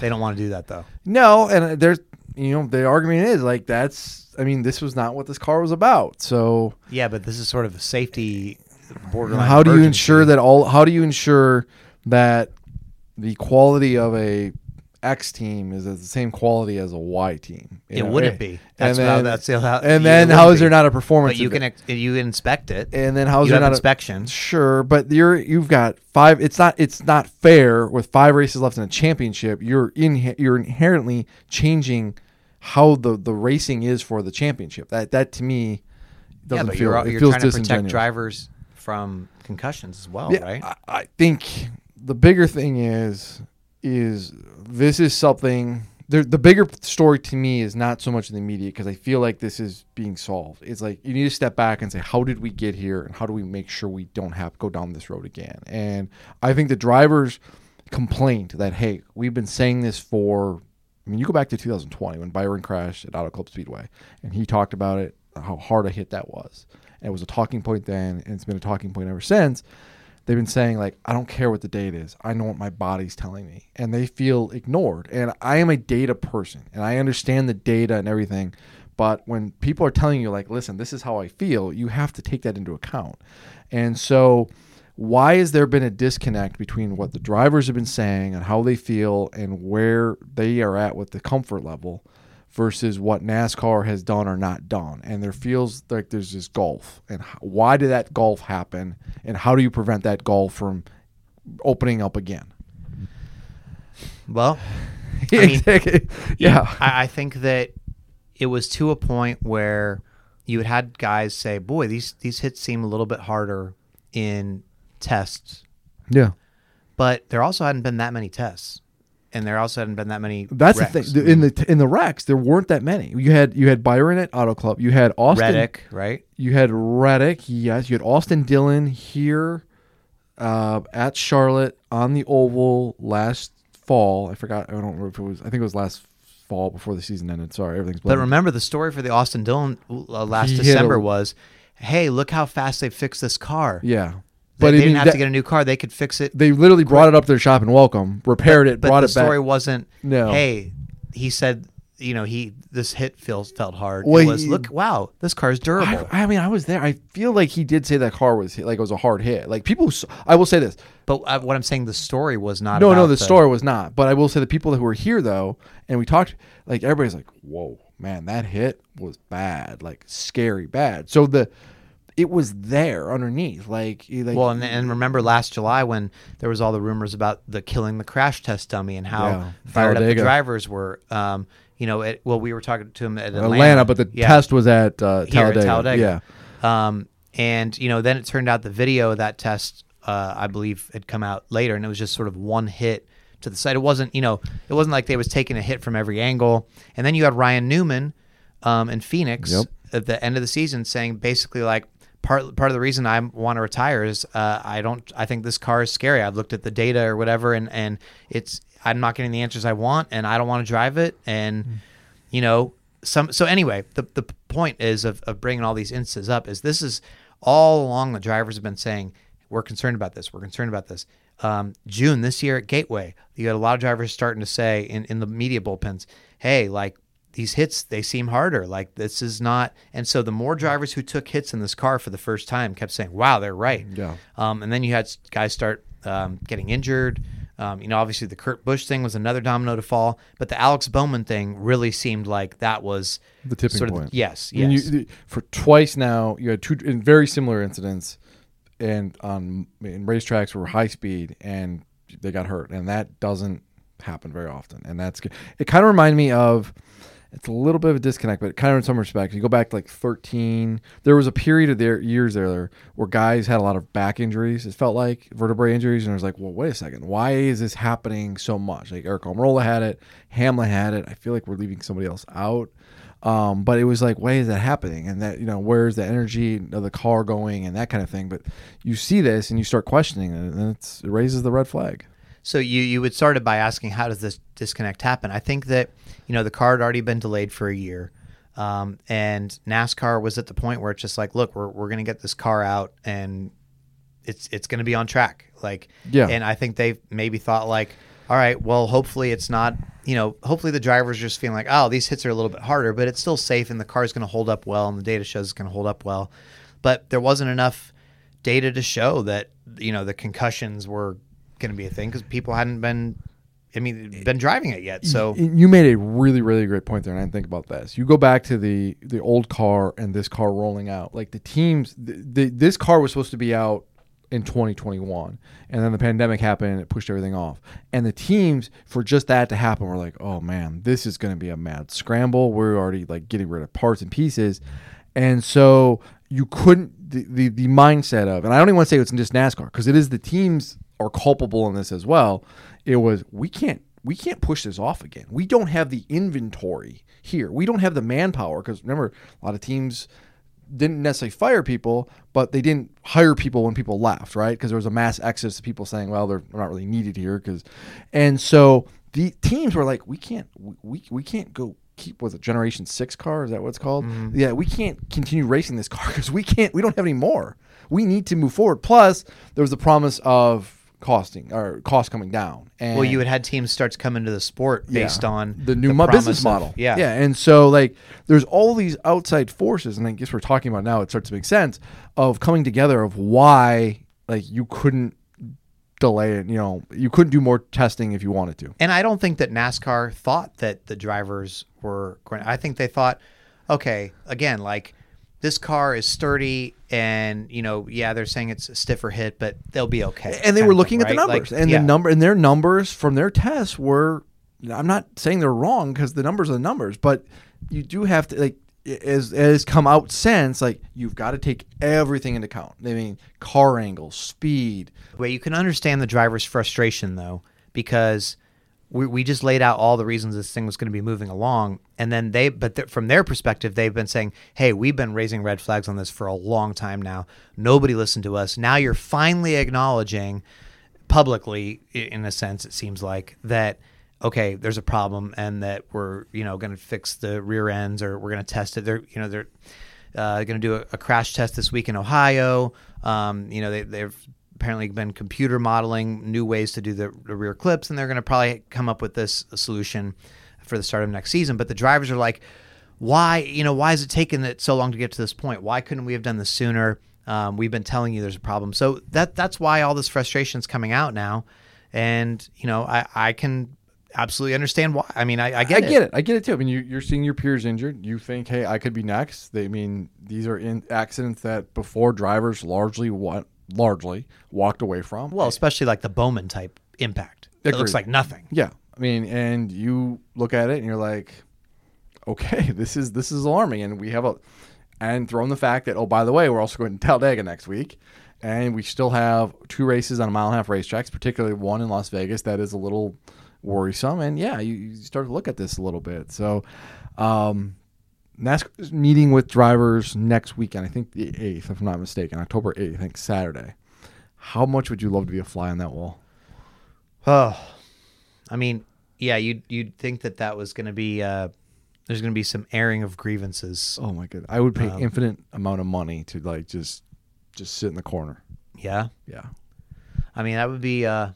They don't want to do that though.
no, and uh, there's you know the argument is like that's. I mean, this was not what this car was about. So
Yeah, but this is sort of a safety uh, borderline.
how do you ensure that all? How do you ensure that the quality of a X team is of the same quality as a Y team?
It
know,
wouldn't
and-
be.
and
That's
then,
how. That's how.
and then how is there not a performance?
But you
of
can you inspect it.
and then how is there not a,
inspection.
Sure, but you're you've got five. It's not it's not fair with five races left in a championship. You're in you're inherently changing how the the racing is for the championship. That that to me doesn't
but
feel
you're,
it
you're
feels
trying to protect drivers from concussions as well,
Yeah,
right?
I, I think the bigger thing is is this is something. The, the bigger story to me is not so much in the media because I feel like this is being solved. It's like you need to step back and say, how did we get here, and how do we make sure we don't have to go down this road again? And I think the drivers complained that hey, we've been saying this for. I mean, you go back to 2020 when Byron crashed at Auto Club Speedway, and he talked about it, how hard a hit that was. And it was a talking point then, and it's been a talking point ever since they've been saying like i don't care what the date is. I know what my body's telling me. And they feel ignored. And i am a data person and i understand the data and everything. But when people are telling you like listen this is how i feel you have to take that into account. And so why has there been a disconnect between what the drivers have been saying and how they feel and where they are at with the comfort level versus what NASCAR has done or not done. And there feels like there's this gulf. And why did that gulf happen? And how do you prevent that gulf from opening up again?
well, I mean,
yeah.
I, I think that it was to a point where you had had guys say, "Boy, these these hits seem a little bit harder in tests,"
Yeah.
but there also hadn't been that many tests, and there also hadn't been that many.
That's
wrecks.
the thing. In the in the wrecks, there weren't that many. You had you had Byron at Auto Club. You had Austin.
Reddick, right?
You had Reddick. Yes. You had Austin Dillon here uh, at Charlotte on the oval last fall. I forgot. I don't remember if it was. I think it was last fall before the season ended. Sorry, everything's.
But remember, the story for the Austin Dillon uh, last
He
December
a-
was, "Hey, look how fast they fixed this car."
Yeah.
They,
But
they
mean,
didn't have
that-
to get a new car; they could fix it.
They literally brought it up to their shop and welcome, repaired it,
but
brought
the
it back.
story wasn't.
No.
Hey, he said, you know, he this hit feels felt hard.
Well,
it was
he-
look, wow, this car's durable.
I, I mean, I was there. I feel like he did say that car was hit, like it was a hard hit. Like people, I will say this.
but uh, what I'm saying, the story was not.
No, no,
about
the story was not. But I will say the people who were here though, and we talked, like everybody's like, "Whoa, man, that hit was bad, like scary bad." So the, it was there underneath, like, like
Well, and, and remember last July when there was all the rumors about the killing the crash test dummy and how
Yeah,
fired up the drivers were. Um, you know, it, well, we were talking to him at Atlanta,
Atlanta, but the
Yeah.
test was at uh, Talladega.
at Talladega.
Yeah,
Um, and you know, then it turned out the video of that test, uh, I believe, had come out later, and it was just sort of one hit to the side. It wasn't, you know, it wasn't like they was taking a hit from every angle. And then you had Ryan Newman, um, in Phoenix
Yep.
at the end of the season saying basically like. Part, part of the reason I want to retire is uh, I don't I think this car is scary. I've looked at the data or whatever, and, and it's I'm not getting the answers I want, and I don't want to drive it. And you know some so anyway the, the point is of, of bringing all these instances up is this is all along the drivers have been saying we're concerned about this. We're concerned about this. Um, June this year at Gateway, you had a lot of drivers starting to say in, in the media bullpens, hey, like these hits, they seem harder. Like this is not. And so the more drivers who took hits in this car for the first time kept saying, wow, they're right.
Yeah.
Um, and then you had guys start um, getting injured. Um, you know, obviously the Kurt Busch thing was another domino to fall, but the Alex Bowman thing really seemed like that was
The tipping
sort of
point.
yes, yes.
you- for twice now, you had two in very similar incidents, and on in racetracks were high speed, and they got hurt, and that doesn't happen very often, and that's good. It kind of reminded me of. It's a little bit of a disconnect, but kind of in some respects. You go back to like 13. There was a period of their years there where guys had a lot of back injuries. It felt like vertebrae injuries, and I was like, well, wait a second, why is this happening so much? Like Aric Almirola had it, Hamlin had it. I feel like we're leaving somebody else out. Um, but it was like, why is that happening? And that, you know, where's the energy of the car going and that kind of thing. But you see this and you start questioning it, and it raises the red flag.
So you you would start it by asking how does this disconnect happen? I think that you know the car had already been delayed for a year, um, and NASCAR was at the point where it's just like, look, we're we're gonna get this car out and it's it's gonna be on track, like
Yeah.
And I think they maybe thought like, all right, well, hopefully it's not, you know, hopefully the drivers just feeling like, oh, these hits are a little bit harder, but it's still safe and the car's gonna hold up well and the data shows it's gonna hold up well, but there wasn't enough data to show that you know the concussions were going to be a thing because people hadn't been i mean been driving it yet so
you made a really, really great point there, and I didn't think about this. You go back to the the old car and this car rolling out. Like the teams, the, the, this car was supposed to be out in 2021, and then the pandemic happened and it pushed everything off. And the teams, for just that to happen, were like, "Oh man, this is going to be a mad scramble. We're already like getting rid of parts and pieces." And so you couldn't the, the, the mindset of, and I don't even want to say it's just NASCAR because it is the teams are culpable in this as well. It was we can't we can't push this off again. We don't have the inventory here. We don't have the manpower because remember a lot of teams didn't necessarily fire people, but they didn't hire people when people left, right? Because there was a mass exodus of people saying, "Well, they're not really needed here." Because, and so the teams were like, "We can't, we we can't go keep with a Generation Six car. Is that what it's called? Mm-hmm. Yeah, we can't continue racing this car because we can't. We don't have any more. We need to move forward. Plus, there was the promise of costing or cost coming down. And
well you had had teams start to come into the sport based
yeah.
on
the new mo- business
promise of-
model.
yeah
yeah, and so like there's all these outside forces, and I guess we're talking about now. It starts to make sense of coming together of why like you couldn't delay it. You know, you couldn't do more testing if you wanted to.
and i don't think that nascar thought that the drivers were going i think they thought okay again like this car is sturdy and you know yeah they're saying it's a stiffer hit but they'll be okay
and they were looking
thing,
at the numbers,
Like,
and
yeah.
the number and their numbers from their tests were. I'm not saying they're wrong because the numbers are the numbers, but you do have to like as as come out since like you've got to take everything into account. I mean, car angle, speed.
Well, you can understand the driver's frustration though, because we, we just laid out all the reasons this thing was going to be moving along, and then they, but th- from their perspective, they've been saying, "Hey, we've been raising red flags on this for a long time now. Nobody listened to us. Now you're finally acknowledging publicly, in a sense, it seems like that." Okay, there's a problem, and that we're you know going to fix the rear ends, or we're going to test it. They're you know they're uh, going to do a, a crash test this week in Ohio. Um, you know, they, they've apparently been computer modeling new ways to do the, the rear clips, and they're going to probably come up with this solution for the start of next season. But the drivers are like, why, you know, why is it taking it so long to get to this point? Why couldn't we have done this sooner? Um, we've been telling you there's a problem. So that that's why all this frustration is coming out now. And, you know, I, I can absolutely understand why. I mean, I, I get
I
it.
get it. I get it too. I mean, you, you're seeing your peers injured. You think, hey, I could be next. They I mean these are in accidents that before drivers largely what largely walked away from.
Well, especially like the Bowman type impact. It looks like nothing.
yeah. I mean, and you look at it and you're like, okay, this is this is alarming. And we have a and throw in the fact that oh, by the way, we're also going to Talladega next week. And we still have two races on a mile and a half racetracks, particularly one in Las Vegas that is a little worrisome. And yeah, you, you start to look at this a little bit. So, um, NASCAR's meeting with drivers next weekend. I think the eighth, if I'm not mistaken, October eighth. I think Saturday. How much would you love to be a fly on that wall?
Oh, I mean, yeah, you'd you'd think that that was going to be uh, there's going to be some airing of grievances.
Oh my god, I would pay
Um,
infinite amount of money to like just just sit in the corner.
Yeah.
Yeah.
I mean, that would be, uh,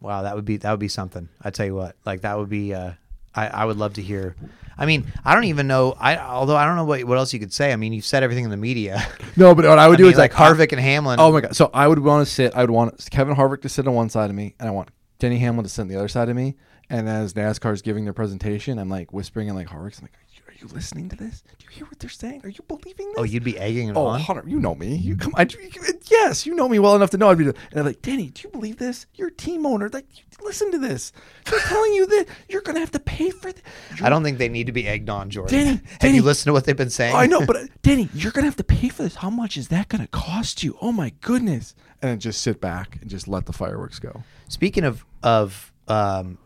wow, that would be, that would be something. I tell you what, like that would be, uh, I, I would love to hear. I mean, I don't even know. I although I don't know what, what else you could say. I mean, you've said everything in the media.
No, but what I would
I
do
mean,
is
like
like
Harvick and Hamlin.
Oh my god! So I would want to sit. I would want Kevin Harvick to sit on one side of me, and I want Denny Hamlin to sit on the other side of me. And as NASCAR NASCAR's giving their presentation, I'm like whispering in like Harvick's. I'm like, you, are you listening to this? Do you hear what they're saying? Are you believing this?
Oh, you'd be egging it
Oh,
on.
Hunter, you know me. You come. I, you, yes, you know me well enough to know I'd be. And I'm like, Danny, do you believe this? You're a team owner. Like, listen to this. They're telling you that you're gonna have to pay for this.
I don't think they need to be egged on, Jordan.
Danny,
Have
Danny-
you listened to what they've been saying?
I know, but uh, Danny, you're gonna have to pay for this. How much is that gonna cost you? Oh my goodness! And then just sit back and just let the fireworks go.
Speaking of of um,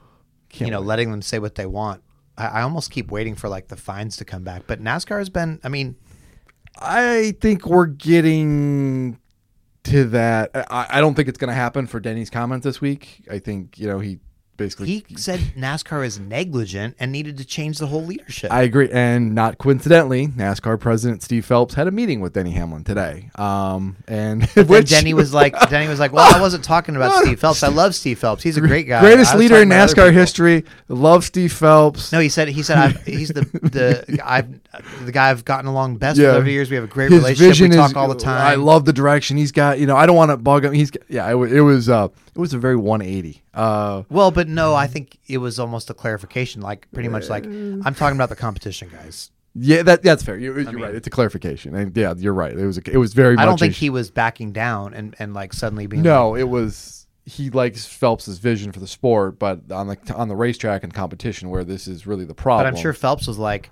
you know,
wait.
letting them say what they want, I, I almost keep waiting for like the fines to come back. But NASCAR has been. I mean,
I think we're getting to that. I, I don't think it's gonna happen for Denny's comment this week. I think you know he basically
he said NASCAR is negligent and needed to change the whole leadership.
I agree, and not coincidentally, NASCAR President Steve Phelps had a meeting with Denny Hamlin today. Um, and which
Denny was like, Denny was like, well, I wasn't talking about Steve Phelps. I love Steve Phelps. He's a great guy.
greatest leader in NASCAR history. Love Steve Phelps.
No, he said he said I've, he's the the I've the guy I've gotten along best
Yeah.
with over the years. We have a great
His
relationship.
vision
We talk
is
all the time.
I love the direction he's got. You know, I don't want to bug him. He's got- yeah. It, it was uh, it was a very 180. Uh,
Well, but no, I think it was almost a clarification. Like pretty much like I'm talking about the competition guys.
yeah, that that's fair. You're, you're
mean-
right. It's a clarification, and yeah, you're right. It was a, it was very.
I don't think
a-
he was backing down and and like suddenly being
No, it was he likes Phelps's vision for the sport, but on the on the racetrack and competition, where this is really the problem. But.
I'm sure Phelps was like,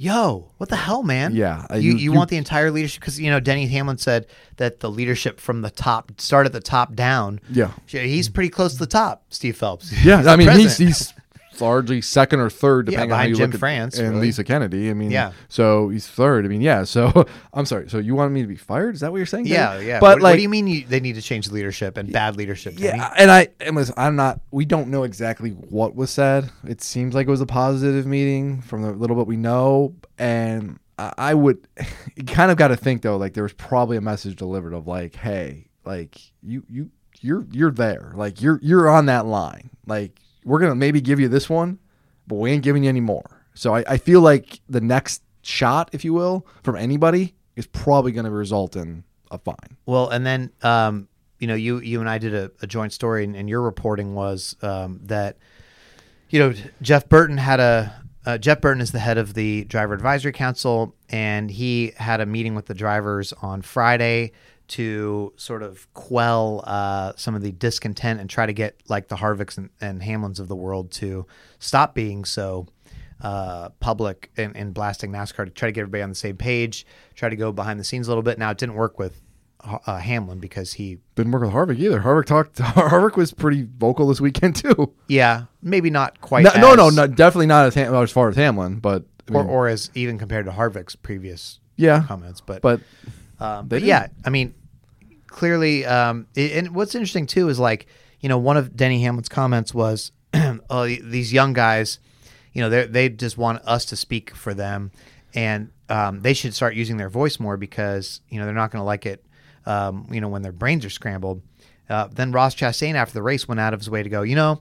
"Yo, what the hell, man?
Yeah, uh,
you,
you-
you want the entire leadership because you know Denny Hamlin said that the leadership from the top start at the top down.
Yeah.
he's pretty close to the top. Steve Phelps.
Yeah, I mean he's he's largely second or third
Yeah,
depending on how you
Jim
look at
France,
and
really.
Lesa Kennedy. I mean,
Yeah.
So he's third. I mean, yeah. So I'm sorry. So you wanted me to be fired? Is that what you're saying?
yeah, yeah.
But
what,
like,
what do you mean you, they need to change leadership and bad leadership?
Yeah, and I and listen, I'm not. We don't know exactly what was said. It seems like it was a positive meeting from the little bit we know, and I, I would. You kind of got to think though, like there was probably a message delivered of like, hey, like you you you're you're there, like you're you're on that line. Like we're gonna maybe give you this one, but we ain't giving you any more. So I, I feel like the next shot, if you will, from anybody is probably going to result in a fine.
Well, and then um, you know, you you and I did a, a joint story, and, and your reporting was um, that you know Jeff Burton had a uh, Jeff Burton is the head of the driver advisory council, and he had a meeting with the drivers on Friday to sort of quell uh, some of the discontent and try to get like the Harvicks and, and Hamlins of the world to stop being so uh, public and, and blasting NASCAR to try to get everybody on the same page, try to go behind the scenes a little bit. Now it didn't work with uh, Hamlin because he,
Didn't work with Harvick either. Harvick talked. Harvick was pretty vocal this weekend too.
yeah, maybe not quite.
No, no, no, no, definitely not as Ham- as far as Hamlin, but I
or, or as even compared to Harvick's previous
yeah,
comments, but
but
Um, but
didn't.
yeah, I mean, clearly, um, i- and what's interesting too is like, you know, one of Denny Hamlin's comments was, "Oh, these young guys, you know, they they just want us to speak for them, and um, they should start using their voice more because you know they're not going to like it, um, you know, when their brains are scrambled." Uh, then Ross Chastain after the race went out of his way to go, you know,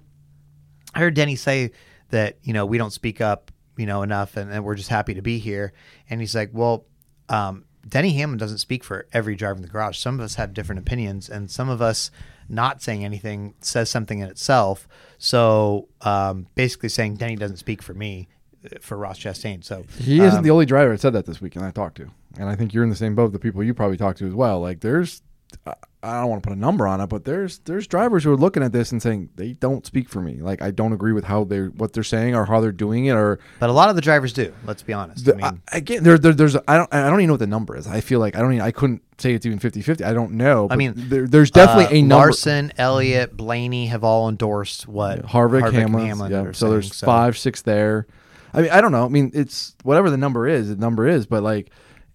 I heard Denny say that you know we don't speak up you know enough, and, and we're just happy to be here. And he's like, well, um, Denny Hamlin doesn't speak for every driver in the garage. Some of us have different opinions, and some of us not saying anything says something in itself. So um, basically, saying Denny doesn't speak for me, uh, for Ross Chastain. So
he isn't
um,
the only driver that said that this weekend. I talked to, and I think you're in the same boat. with The people you probably talked to as well. Like there's, I- I don't want to put a number on it, but there's there's drivers who are looking at this and saying they don't speak for me. Like I don't agree with how they what they're saying or how they're doing it or
But a lot of the drivers do. Let's be honest.
The,
I mean,
I, again, there, there, there's I don't I don't even know what the number is. I feel like I don't even I couldn't say it's even 50-50. I don't know. but
mean,
there, there's definitely
uh,
a number.
Larson, Elliott, Blaney have all endorsed what
Harvick,
and
Hamlin,
Hamlin
yeah. So there's
so-
five, six there. I mean, I don't know. I mean, it's whatever the number is. The number is, but like,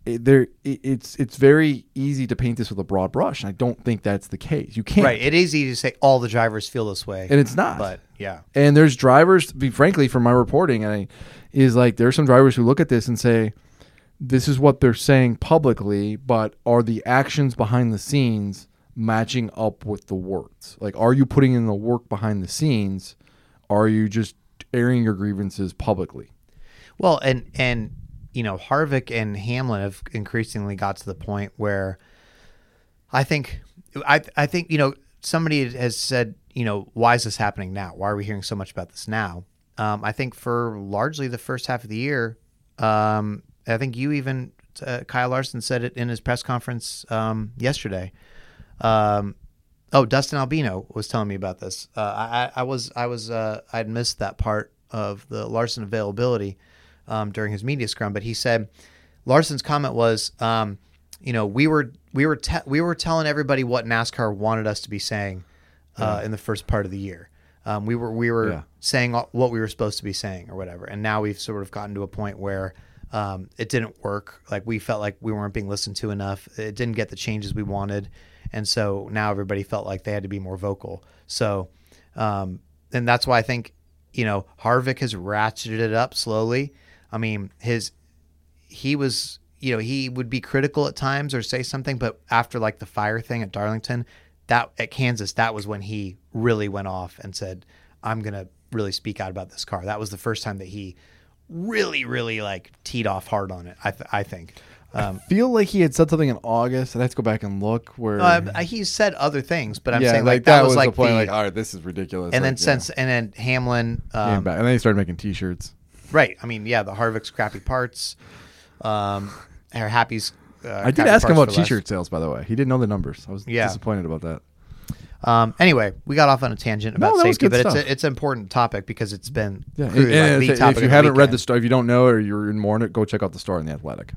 it, there, it, it's it's very easy to paint this with a broad brush. And I don't think that's the case. You can't.
Right. It is easy to say all the drivers feel this way,
And it's not.
But yeah,
And there's drivers, to be frankly, from my reporting, I is like there's some drivers who look at this and say, this is what they're saying publicly, but are the actions behind the scenes matching up with the words? Like, are you putting in the work behind the scenes? Are you just airing your grievances publicly?
Well, and and you know, Harvick and Hamlin have increasingly got to the point where I think I I think you know somebody has said you know why is this happening now? Why are we hearing so much about this now? Um, I think for largely the first half of the year, um, I think you even uh, Kyle Larson said it in his press conference um, yesterday. Um, oh, Dustin Albino was telling me about this. Uh, I, I was I was uh, I'd missed that part of the Larson availability um, during his media scrum, but he said Larson's comment was, um, you know, we were we were te- we were telling everybody what NASCAR wanted us to be saying uh, in the first part of the year. Um, we were we were
Yeah.
saying what we were supposed to be saying or whatever, and now we've sort of gotten to a point where um, it didn't work. Like we felt like we weren't being listened to enough. It didn't get the changes we wanted, and so now everybody felt like they had to be more vocal. So, um, and that's why I think you know Harvick has ratcheted it up slowly. I mean, his he was you know he would be critical at times or say something, but after like the fire thing at Darlington, that at Kansas, that was when he really went off and said, "I'm gonna really speak out about this car." That was the first time that he really, really like teed off hard on it. I th- I think. Um,
Feel like he had said something in August. I'd have to go back and look where.
uh, he said other things, but I'm
yeah,
saying
like,
like, that, was like
the point.
the-
like, all right, this is ridiculous.
and then
yeah.
since and then Hamlin,
Came
um,
back. and then he started making T-shirts.
Right? I mean, yeah, the Harvick's crappy parts, um, or Happy's. Uh,
I did ask him about. T-shirt sales, by the way. He didn't know the numbers. I was
Yeah.
disappointed about that.
Um, anyway, we got off on a tangent about
was
safety, but it's a, it's an important topic because it's been
Yeah, and-
like,
and
the
if,
topic
if you haven't read the story, if you don't know or you're in mourning, go check out the story in the Athletic.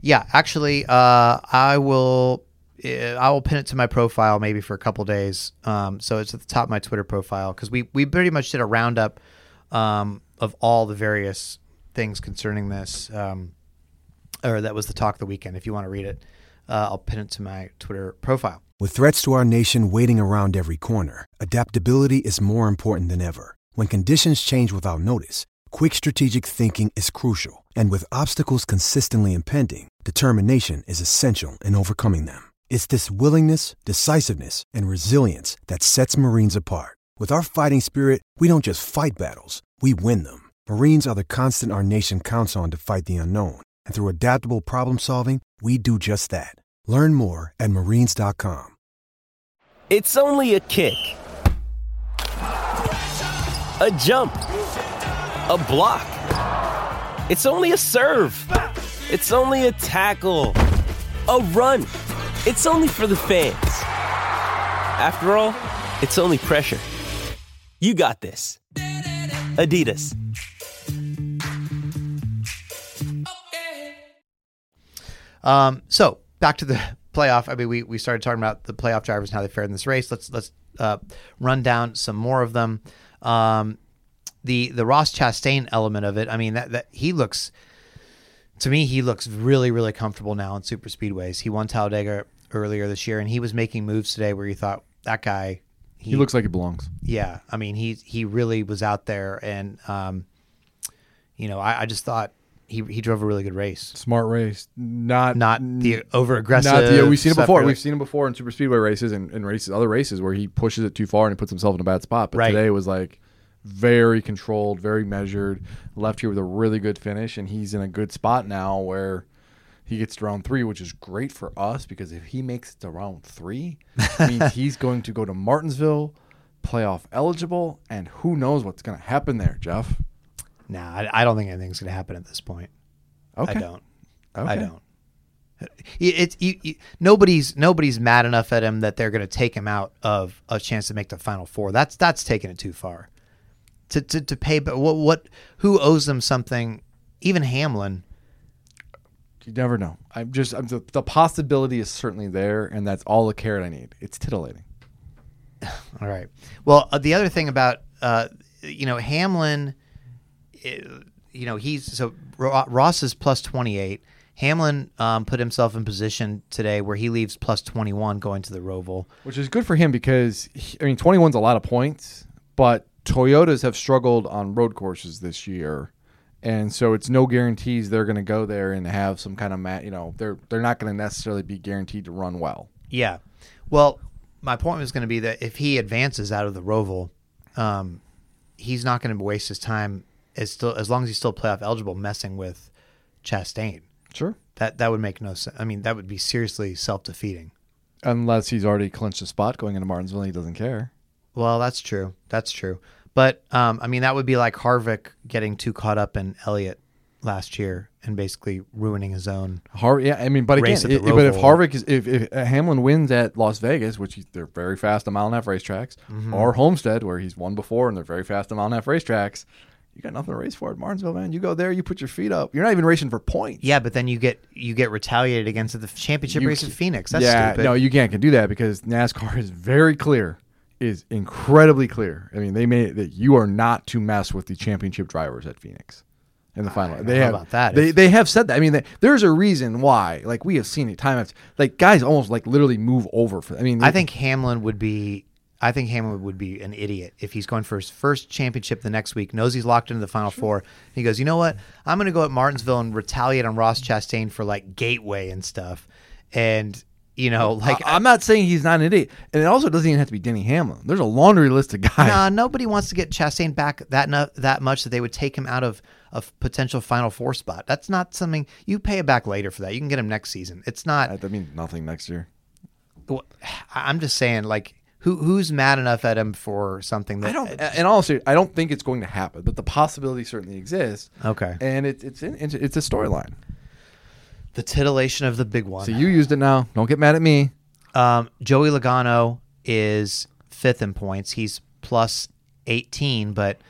Yeah, actually, uh, I will. uh, I will pin it to my profile maybe for a couple days. Um, so it's at the top of my Twitter profile because we we pretty much did a roundup um, of all the various things concerning this, um, or that was the talk the weekend. If you want to read it, uh, I'll pin it to my Twitter profile.
With threats to our nation waiting around every corner, adaptability is more important than ever. When conditions change without notice, quick strategic thinking is crucial. And with obstacles consistently impending, determination is essential in overcoming them. It's this willingness, decisiveness, and resilience that sets Marines apart. With our fighting spirit, we don't just fight battles, we win them. Marines are the constant our nation counts on to fight the unknown. And through adaptable problem solving, we do just that. Learn more at marines.com.
It's only a kick, a jump, a block. It's only a serve. It's only a tackle, a run. It's only for the fans. After all, it's only pressure. You got this. Adidas.
Um, so back to the playoff. I mean, we, we started talking about the playoff drivers and how they fared in this race. Let's let's uh, run down some more of them. Um, the the Ross Chastain element of it. I mean, that that he looks to me he looks really really comfortable now in super speedways. He won Talladega earlier this year, and he was making moves today where you thought that guy.
He looks like he belongs.
Yeah, I mean he he really was out there, and um, you know I, I just thought he he drove a really good race.
Smart race, not
Not the over aggressive.
Not the, we've seen it before.
really-
We've seen him before in super speedway races and, and races, other races where he pushes it too far and he puts himself in a bad spot. But
Right.
today was like very controlled, very measured. Left here with a really good finish, and he's in a good spot now where he gets to round three, which is great for us because if he makes it to round three, it means he's going to go to Martinsville, playoff eligible, and who knows what's going to happen there, Jeff.
Nah, I, I don't think anything's going to happen at this point.
Okay.
I don't. I
Okay.
don't. It's you, you, nobody's nobody's mad enough at him that they're going to take him out of a chance to make the final four. That's that's taking it too far. To to, to pay, but what what who owes them something? Even Hamlin.
You never know. I'm just I'm, the, the possibility is certainly there, and that's all the carrot I need. It's titillating.
All right. Well, uh, the other thing about uh, you know Hamlin, eh, you know he's so Ro- Ross is plus twenty eight. Hamlin um, put himself in position today where he leaves plus twenty one going to the Roval.
which is good for him because he- I mean, 21's a lot of points, but Toyotas have struggled on road courses this year, and so it's no guarantees they're going to go there and have some kind of mat. You know, they're they're not going to necessarily be guaranteed to run well.
Yeah. Well, my point was going to be that if he advances out of the Roval, um, he's not going to waste his time as still as long as he's still playoff eligible messing with Chastain.
Sure.
That that would make no sense. I mean, that would be seriously self defeating.
Unless he's already clinched a spot going into Martinsville, and he doesn't care.
Well, that's true. That's true. But um, I mean, that would be like Harvick getting too caught up in Elliott last year and basically ruining his own.
Har- yeah, I mean, but again,
Race at the
i- but if Harvick is if, if uh, Hamlin wins at Las Vegas, which he, they're very fast on mile and a half racetracks,
Mm-hmm.
or Homestead, where he's won before and they're very fast on mile and a half racetracks, you got nothing to race for at Martinsville, man. You go there, you put your feet up. You're not even racing for points.
Yeah, but then you get you get retaliated against at the championship
You
race at Phoenix. That's
yeah,
stupid.
no, you can't can do that because NASCAR is very clear, is incredibly clear. I mean, they made it that you are not to mess with the championship drivers at Phoenix in the final. They have
about that.
They they have said that. I mean, they, there's a reason why. Like we have seen it time after. Like guys almost like literally move over for. I mean,
I think Hamlin would be. I think Hamlin would be an idiot if he's going for his first championship the next week, knows he's locked into the final four. He goes, you know what? I'm going to go at Martinsville and retaliate on Ross Chastain for like gateway and stuff. And you know, like
I, am not saying he's not an idiot, and it also doesn't even have to be Denny Hamlin. There's a laundry list of guys.
nah, nobody wants to get Chastain back that nu- that much that they would take him out of a potential final four spot. That's not something you pay it back later for that. You can get him next season. It's not.
I, that means nothing next year.
Well, I'm just saying, like, who who's mad enough at him for something that
I don't, and also, I don't think it's going to happen, but the possibility certainly exists.
Okay.
and it's it's in, it's, it's a storyline.
The titillation of the big one.
So you used it now. Don't get mad at me.
Um, Joey Logano is fifth in points. He's plus 18, but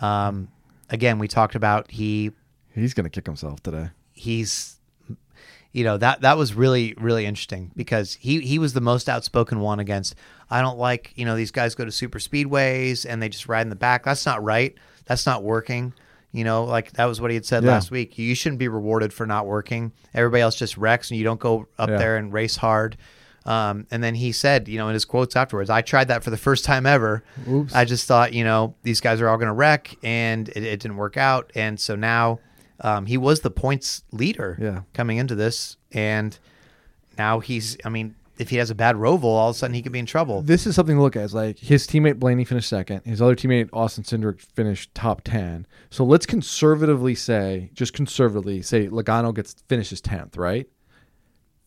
um, again, we talked about he
He's gonna kick himself today.
he's you know that that was really really interesting because he he was the most outspoken one against I don't like you know these guys go to super speedways and they just ride in the back that's not right that's not working you know like that was what he had said
Yeah.
last week you shouldn't be rewarded for not working everybody else just wrecks and you don't go up
Yeah.
there and race hard um, and then he said you know in his quotes afterwards I tried that for the first time ever
Oops.
I just thought you know these guys are all going to wreck and it, it didn't work out and so now um, he was the points leader
Yeah.
coming into this, and now he's. I mean, if he has a bad roval, all of a sudden he could be in trouble.
This is something to look at. It's like his teammate Blaney finished second. His other teammate Austin Cindric finished top ten. So let's conservatively say, just conservatively say, Logano gets finishes tenth. Right?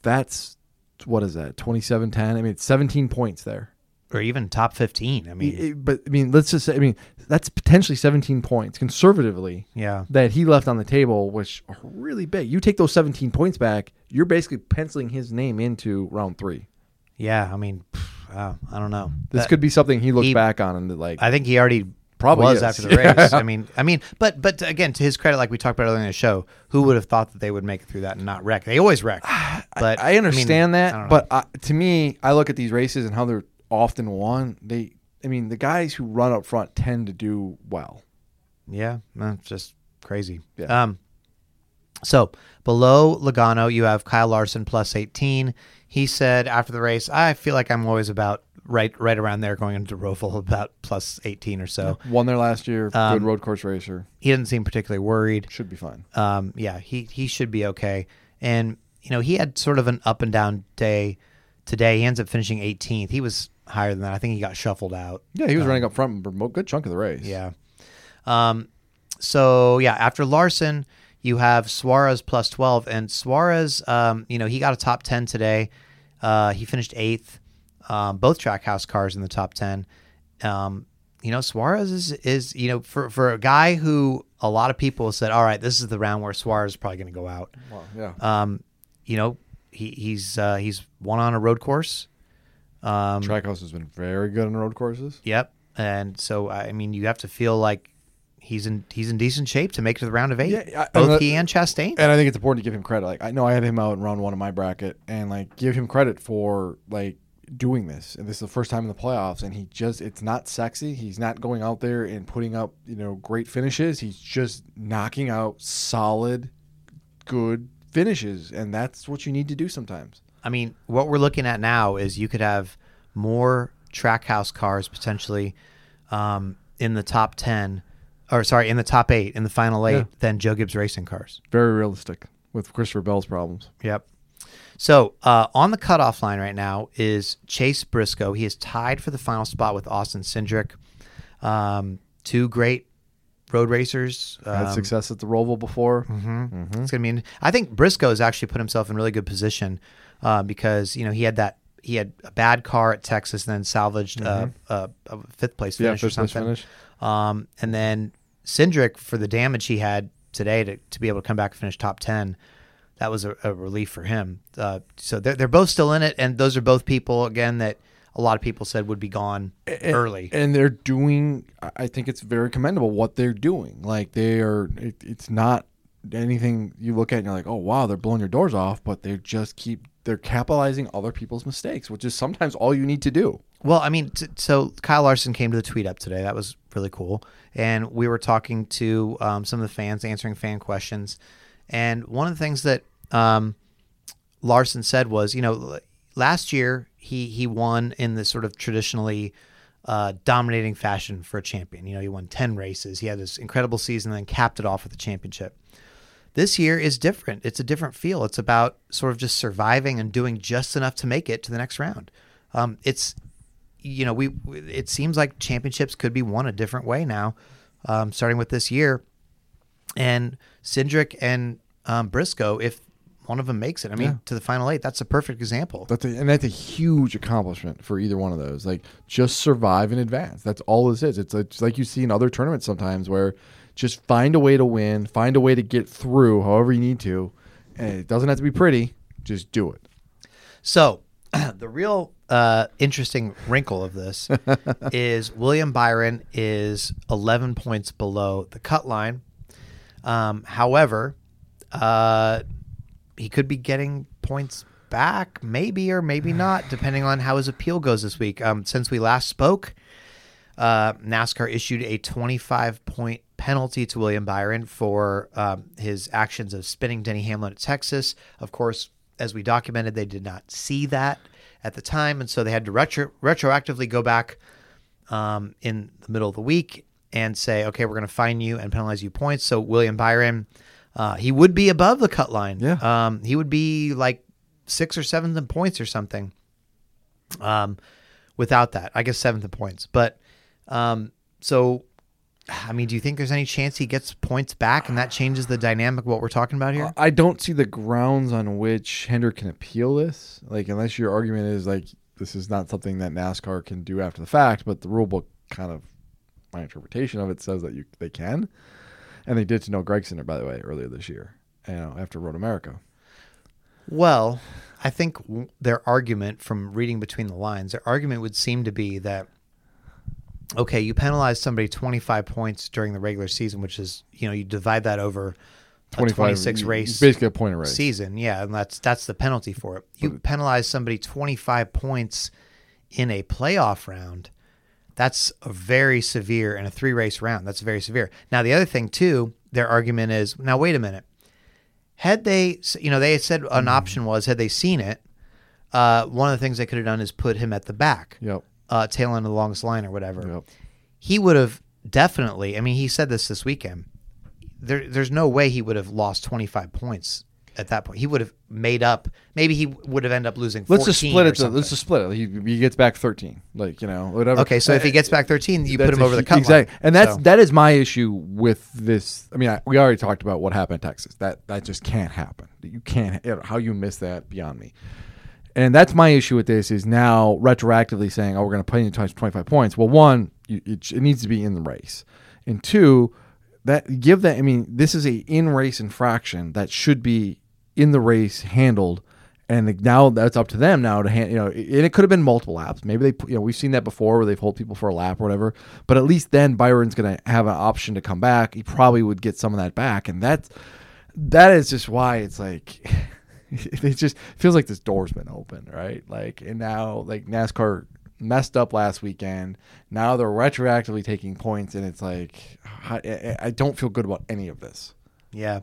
That's what is that? 27-10? I mean, seventeen points there.
Or even top fifteen. I mean,
I- but I mean, let's just say, I mean, that's potentially 17 points conservatively
yeah,
that he left on the table, which are really big. You take those 17 points back, you're basically penciling his name into round three.
yeah. I mean, wow, I don't know.
This
That-
could be something he looks
he-
back on and like,
I think he already
Probably
was
is.
after the race. I mean, I mean, but but again, to his credit, like we talked about earlier in the show, who would have thought that they would make it through that and not wreck? They always wreck. But
I understand
mean,
that,
don't
but uh, to me, I look at these races and how they're often won. They, I mean, the guys who run up front tend to do well.
Yeah, that's just crazy.
Yeah.
Um, so below Logano, you have Kyle Larson plus 18. He said after the race, I feel like I'm always about right right around there going into Roval about plus 18 or so.
Won there last year.
Um,
good road course racer.
He didn't seem particularly worried.
Should be fine.
Um, yeah, he he should be okay. And you know, he had sort of an up and down day today. He ends up finishing 18th. He was higher than that. I think he got shuffled out.
Yeah, he was running up front for a good chunk of the race.
Yeah. Um, so yeah, after Larson, you have Suarez plus twelve, and Suarez, um, you know, he got a top ten today. Uh, he finished eighth. Um, both Trackhouse cars in the top ten. Um, you know, Suarez is is you know for for a guy who a lot of people said, all right, this is the round where Suarez is probably going to go out.
Wow, yeah.
Um, you know, he he's uh, he's won on a road course. Um,
Trackhouse has been very good on road courses.
Yep. And so I mean, you have to feel like he's in he's in decent shape to make it to the round of eight.
Yeah, I-
Both
and
he and Chastain.
And I think it's important to give him credit. Like I know I had him out in round one of my bracket, and like give him credit for like doing this. And this is the first time in the playoffs, and he just it's not sexy. He's not going out there and putting up you know great finishes. He's just knocking out solid, good finishes, and that's what you need to do sometimes.
I mean, what we're looking at now is you could have more Trackhouse cars potentially um, in the top ten or sorry, in the top eight in the final eight
Yeah.
than Joe Gibbs Racing cars.
Very realistic with Christopher Bell's problems.
Yep. So uh, on the cutoff line right now is Chase Briscoe. He is tied for the final spot with Austin Cindric. Um, two great road racers.
Had
Um,
success at the Roval before.
It's gonna be. I think Briscoe has actually put himself in really good position uh, because you know he had that he had a bad car at Texas and then salvaged uh, a, a fifth place
Mm-hmm. Yeah,
finish or something.
finish.
Um, and then Cindric for the damage he had today to, to be able to come back and finish top ten. That was a, a relief for him. Uh, so they're they're both still in it, and those are both people again that a lot of people said would be gone early.
and they're doing i I think it's very commendable what they're doing like they are it, it's not anything you look at and you're like oh wow they're blowing your doors off but they just keep they're capitalizing other people's mistakes which is sometimes all you need to do
Well, I mean, t- so Kyle Larson came to the tweet up today. That was really cool. And we were talking to um, some of the fans, answering fan questions. And one of the things that um, Larson said was, you know, last year he he won in this sort of traditionally uh, dominating fashion for a champion. You know, he won ten races. He had this incredible season, and then capped it off with a championship. This year is different. It's a different feel. It's about sort of just surviving and doing just enough to make it to the next round. Um, it's you know, we it seems like championships could be won a different way now, um, starting with this year. And Cindric and um, Briscoe, if one of them makes it, I mean,
Yeah.
to the final eight, that's a perfect example.
that's a, and that's a huge accomplishment for either one of those like just survive in advance that's all this is it's, it's like you see in other tournaments sometimes where just find a way to win find a way to get through however you need to and it doesn't have to be pretty just do it
So, the real uh, interesting wrinkle of this is William Byron is 11 points below the cut line. Um, however, uh, he could be getting points back, maybe or maybe not, depending on how his appeal goes this week. Um, since we last spoke, uh, NASCAR issued a 25 point penalty to William Byron for um, his actions of spinning Denny Hamlin at Texas. Of course, as we documented, they did not see that at the time, and so they had to retro- retroactively go back um, in the middle of the week and say, okay, we're going to fine you and penalize you points. So William Byron, uh, he would be above the cut line.
Yeah.
Um, he would be like six or seventh in points or something. Um, without that, I guess seventh in points. But um, so, I mean, do you think there's any chance he gets points back and that changes the dynamic of what we're talking about here?
I don't see the grounds on which Hendrick can appeal this. Like, unless your argument is like this is not something that NASCAR can do after the fact, but the rule book kind of my interpretation of it says that you they can, and they did to Noah Gragson, by the way, earlier this year. You know, after Road America.
Well, I think their argument from reading between the lines, their argument would seem to be that okay, you penalize somebody 25 points during the regular season, which is, you know, you divide that over a 26
you-
race
basically a point of race.
season. Yeah, and that's that's the penalty for it. You penalize somebody 25 points in a playoff round. That's a very severe in a three race round. That's very severe. Now the other thing too, their argument is now wait a minute. Had they, you know, they said an option was had they seen it, uh, one of the things they could have done is put him at the back,
Yep.
Uh, tail end of the longest line or whatever.
Yep.
He would have definitely. I mean, he said this this weekend. There, there's no way he would have lost 25 points at that point. He would have made up. Maybe he would have ended up losing.
Let's just split it. To, let's just split it. He, he gets back thirteen. Like you know, whatever.
Okay, so if he gets back 13, you put him over the cut
exactly.
line.
And that's
So-
that is my issue with this. I mean, I, we already talked about what happened in Texas. That that just can't happen. You can't. you know, How you miss that beyond me. And that's my issue with this is now retroactively saying, oh, we're going to pay you 25 points. Well, one, it, it needs to be in the race, and two, that give that. I mean, this is a in race infraction that should be in the race handled. And now that's up to them now to hand, you know, and it could have been multiple laps. Maybe they, you know, we've seen that before where they've hold people for a lap or whatever. But at least then Byron's going to have an option to come back. He probably would get some of that back, and that's that is just why it's like it just feels like this door's been open, right? Like, and now like NASCAR messed up last weekend. Now they're retroactively taking points, and it's like I, I- don't feel good about any of this.
Yeah.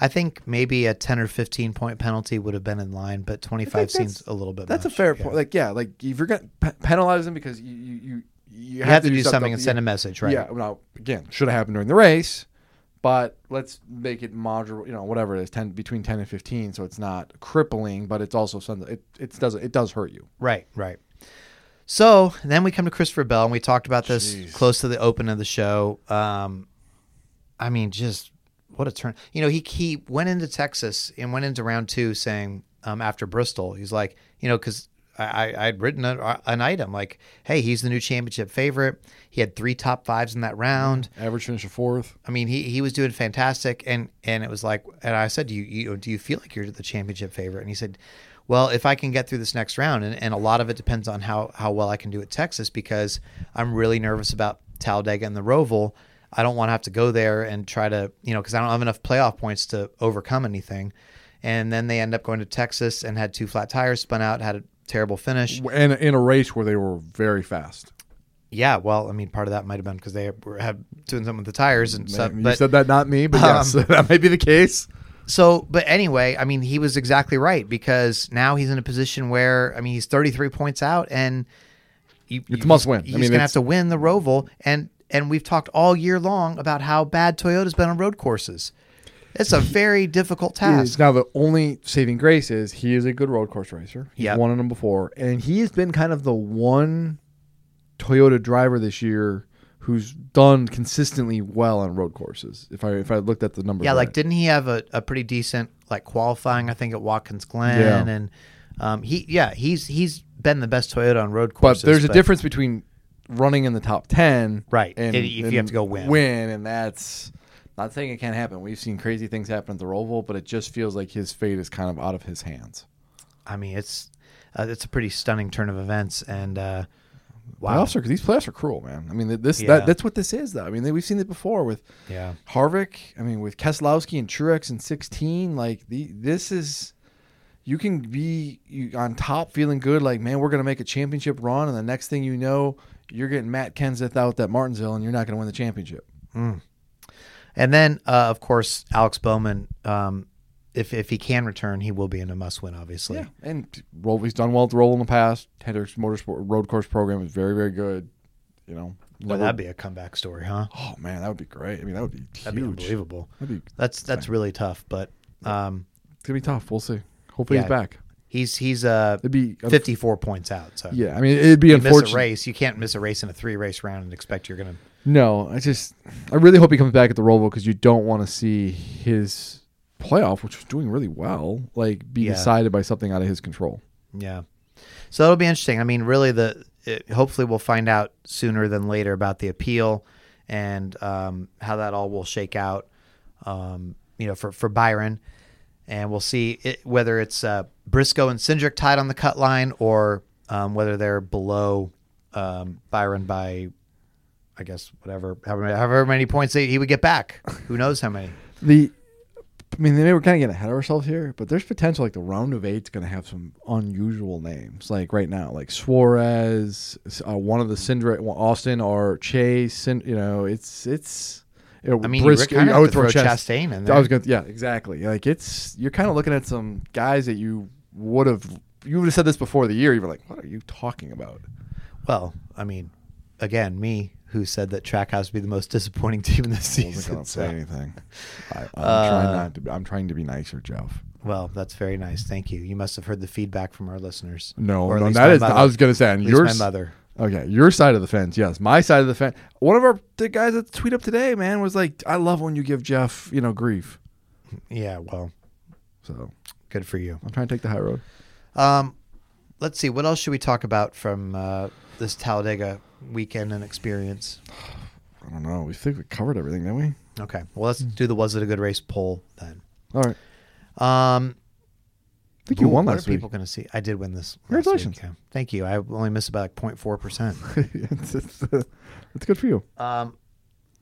I think maybe a 10 or 15 point penalty would have been in line, but 25 seems a little bit
That's a fair
Yeah.
point. Like, yeah, like if you're gonna pe- penalize them because you, you, you you,
have to do something
something
and send a message, right?
Yeah. Now, again, should have happened during the race, but let's make it modular. You know, whatever it is, ten between ten and fifteen, so it's not crippling, but it's also something. It it does it does hurt you.
Right, right. So then we come to Christopher Bell, and we talked about this
Jeez.
close to the open of the show. Um, I mean, just what a turn! You know, he he went into Texas and went into round two saying um, after Bristol, he's like, you know, because I I- I'd written a, an item like, hey, he's the new championship favorite. He had three top fives in that round.
Average finish of fourth.
I mean, he, he was doing fantastic, and and it was like, and I said, do you, you do you feel like you're the championship favorite? And he said, well, if I can get through this next round, and, and a lot of it depends on how how well I can do at Texas, because I'm really nervous about Talladega and the Roval. I don't want to have to go there and try to, you know, because I don't have enough playoff points to overcome anything. And then they end up going to Texas and had two flat tires, spun out, had a terrible finish.
And in a race where they were very fast.
Yeah, well, I mean, part of that might have been because they were had doing something with the tires and stuff.
you
But
said that, not me, but yes,
Um,
that may be the case.
So, but anyway, I mean, he was exactly right because now he's in a position where, I mean, he's 33 points out and you,
It's
you-
must win. I
He's
mean,
going to have to win the Roval. And, and we've talked all year long about how bad Toyota's been on road courses. It's a very difficult task.
now the only saving grace is he is a good road course racer. He's
Yep.
won them before, and he has been kind of the one Toyota driver this year who's done consistently well on road courses. If I if I looked at the numbers,
Yeah, like didn't he have a, a pretty decent like qualifying? I think at Watkins Glen,
Yeah.
and um, he yeah he's he's been the best Toyota on road courses.
but there's a difference between running in the top ten,
Right,
And
if you have to go win.
win, and that's not saying it can't happen. We've seen crazy things happen at the Roval, but it just feels like his fate is kind of out of his hands.
I mean, it's uh, it's a pretty stunning turn of events, and uh, wow,
Playoffs are these playoffs are cruel, man. I mean, this
Yeah.
that, that's what this is, though. I mean, we've seen it before with
yeah.
Harvick. I mean, with Keselowski and Truex in 16, like the this is you can be you, on top, feeling good, like man, we're gonna make a championship run, and the next thing you know, you're getting Matt Kenseth out at Martinsville, and you're not gonna win the championship.
And then, uh, of course, Alex Bowman. Um, if if he can return, he will be in a must win. Obviously,
Yeah, and Roval, he's done well at the Roval in the past. Hendricks Motorsport road course program is very, very good. You know,
Well,
never-
that'd be a comeback story, huh?
oh man, that would be great. I mean, that would be
That'd be unbelievable.
That'd be
That's that's really tough, but um,
it's gonna be tough. We'll see. Hopefully
Yeah.
he's back.
he's he's uh
It'd be
fifty four points out. So
Yeah, I mean, it'd be
you miss a
unfortunate.
race, you can't miss a race in a three race round and expect you're gonna.
No, I just I really hope he comes back at the Roval because you don't want to see his playoff, which was doing really well, like be
Yeah.
decided by something out of his control.
Yeah. So it'll be interesting. I mean, really, the it, hopefully we'll find out sooner than later about the appeal and um, how that all will shake out. Um, you know, for for Byron, and we'll see it, whether it's uh, Briscoe and Cindric tied on the cut line or um, whether they're below um, Byron by, I guess whatever however, however many points they, he would get back. Who knows how many?
The, I mean, maybe we're kind of getting ahead of ourselves here, but there's potential like the round of eight's going to have some unusual names, like right now, like Suarez, uh, one of the Cindric, Austin or Chase, Cin- you know, it's it's. You know,
I mean,
Briscoe-
you
I would
throw
Chas-
Chastain in
I
there.
was going, yeah, exactly. Like it's you're kind of looking at some guys that you would have you would have said this before the year. You were like, what are you talking about?
Well, I mean, again, me who said that track Trackhouse would be the most disappointing team in this
I wasn't going to
so-
say anything. I, I'm
Uh,
trying not to. Be, I'm trying to be nicer, Jeff.
Well, that's very nice. Thank you. You must have heard the feedback from our listeners.
No, no, that is.
mother.
I was going to say on
At least
yours.
my mother.
Okay, your side of the fence, yes. My side of the fence. One of our the guys that tweet up today, man, was like, "I love when you give Jeff, you know, grief."
Yeah, well,
So
good for you.
I'm trying to take the high road.
Um, let's see. What else should we talk about from uh, this Talladega weekend and experience?
I don't know. We think we covered everything, didn't we?
Okay. Well, let's do the was it a good race poll then.
All right.
Um,
I think you won
what
last
are
week.
people going to see? I did win this. last
Congratulations.
week, yeah. Thank you. I only missed about like 0.4 percent.
it's, it's, uh, it's good for you.
Um,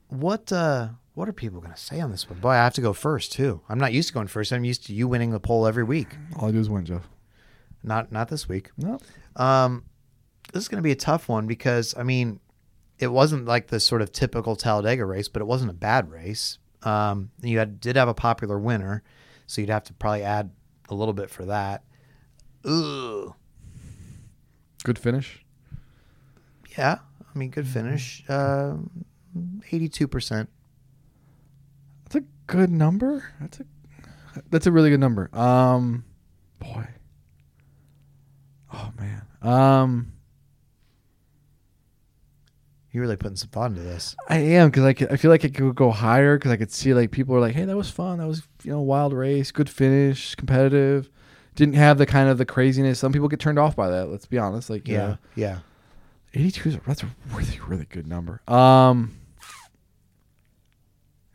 what uh, what are people going to say on this one? Boy, I have to go first too. I'm not used to going first. I'm used to you winning the poll every week.
All I do is win, Jeff.
Not not this week.
No.
Um, this is going to be a tough one because I mean, it wasn't like the sort of typical Talladega race, but it wasn't a bad race. Um, you had, did have a popular winner, so you'd have to probably add a little bit for that. Ugh.
Good finish.
Yeah, I mean, good finish. Uh, 82%.
That's a good number. That's a that's a really good number. Um, boy. Oh man. Um,
You're really putting some thought into this.
I am because I, could- I feel like it could go higher because I could see like people are like, hey, that was fun. That was you know wild race, good finish, competitive. Didn't have the kind of the craziness. Some people get turned off by that. Let's be honest. Like
Yeah.
yeah,
Yeah.
82 is a, that's a really really good number. Um,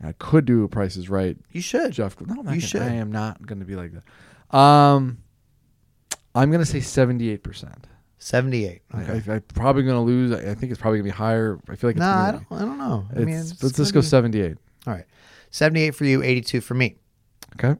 I could do Prices Right.
You should.
Jeff, no,
You
gonna-
should.
I am not going to be like that. Um, I'm going to say 78 percent.
78.
I,
Okay.
I, I'm probably going to lose. I, I think it's probably going to be higher. I feel like it's
Nah, I don't, I don't know. I mean,
let's just go
be-
78.
All right. 78 for you, 82 for me.
Okay.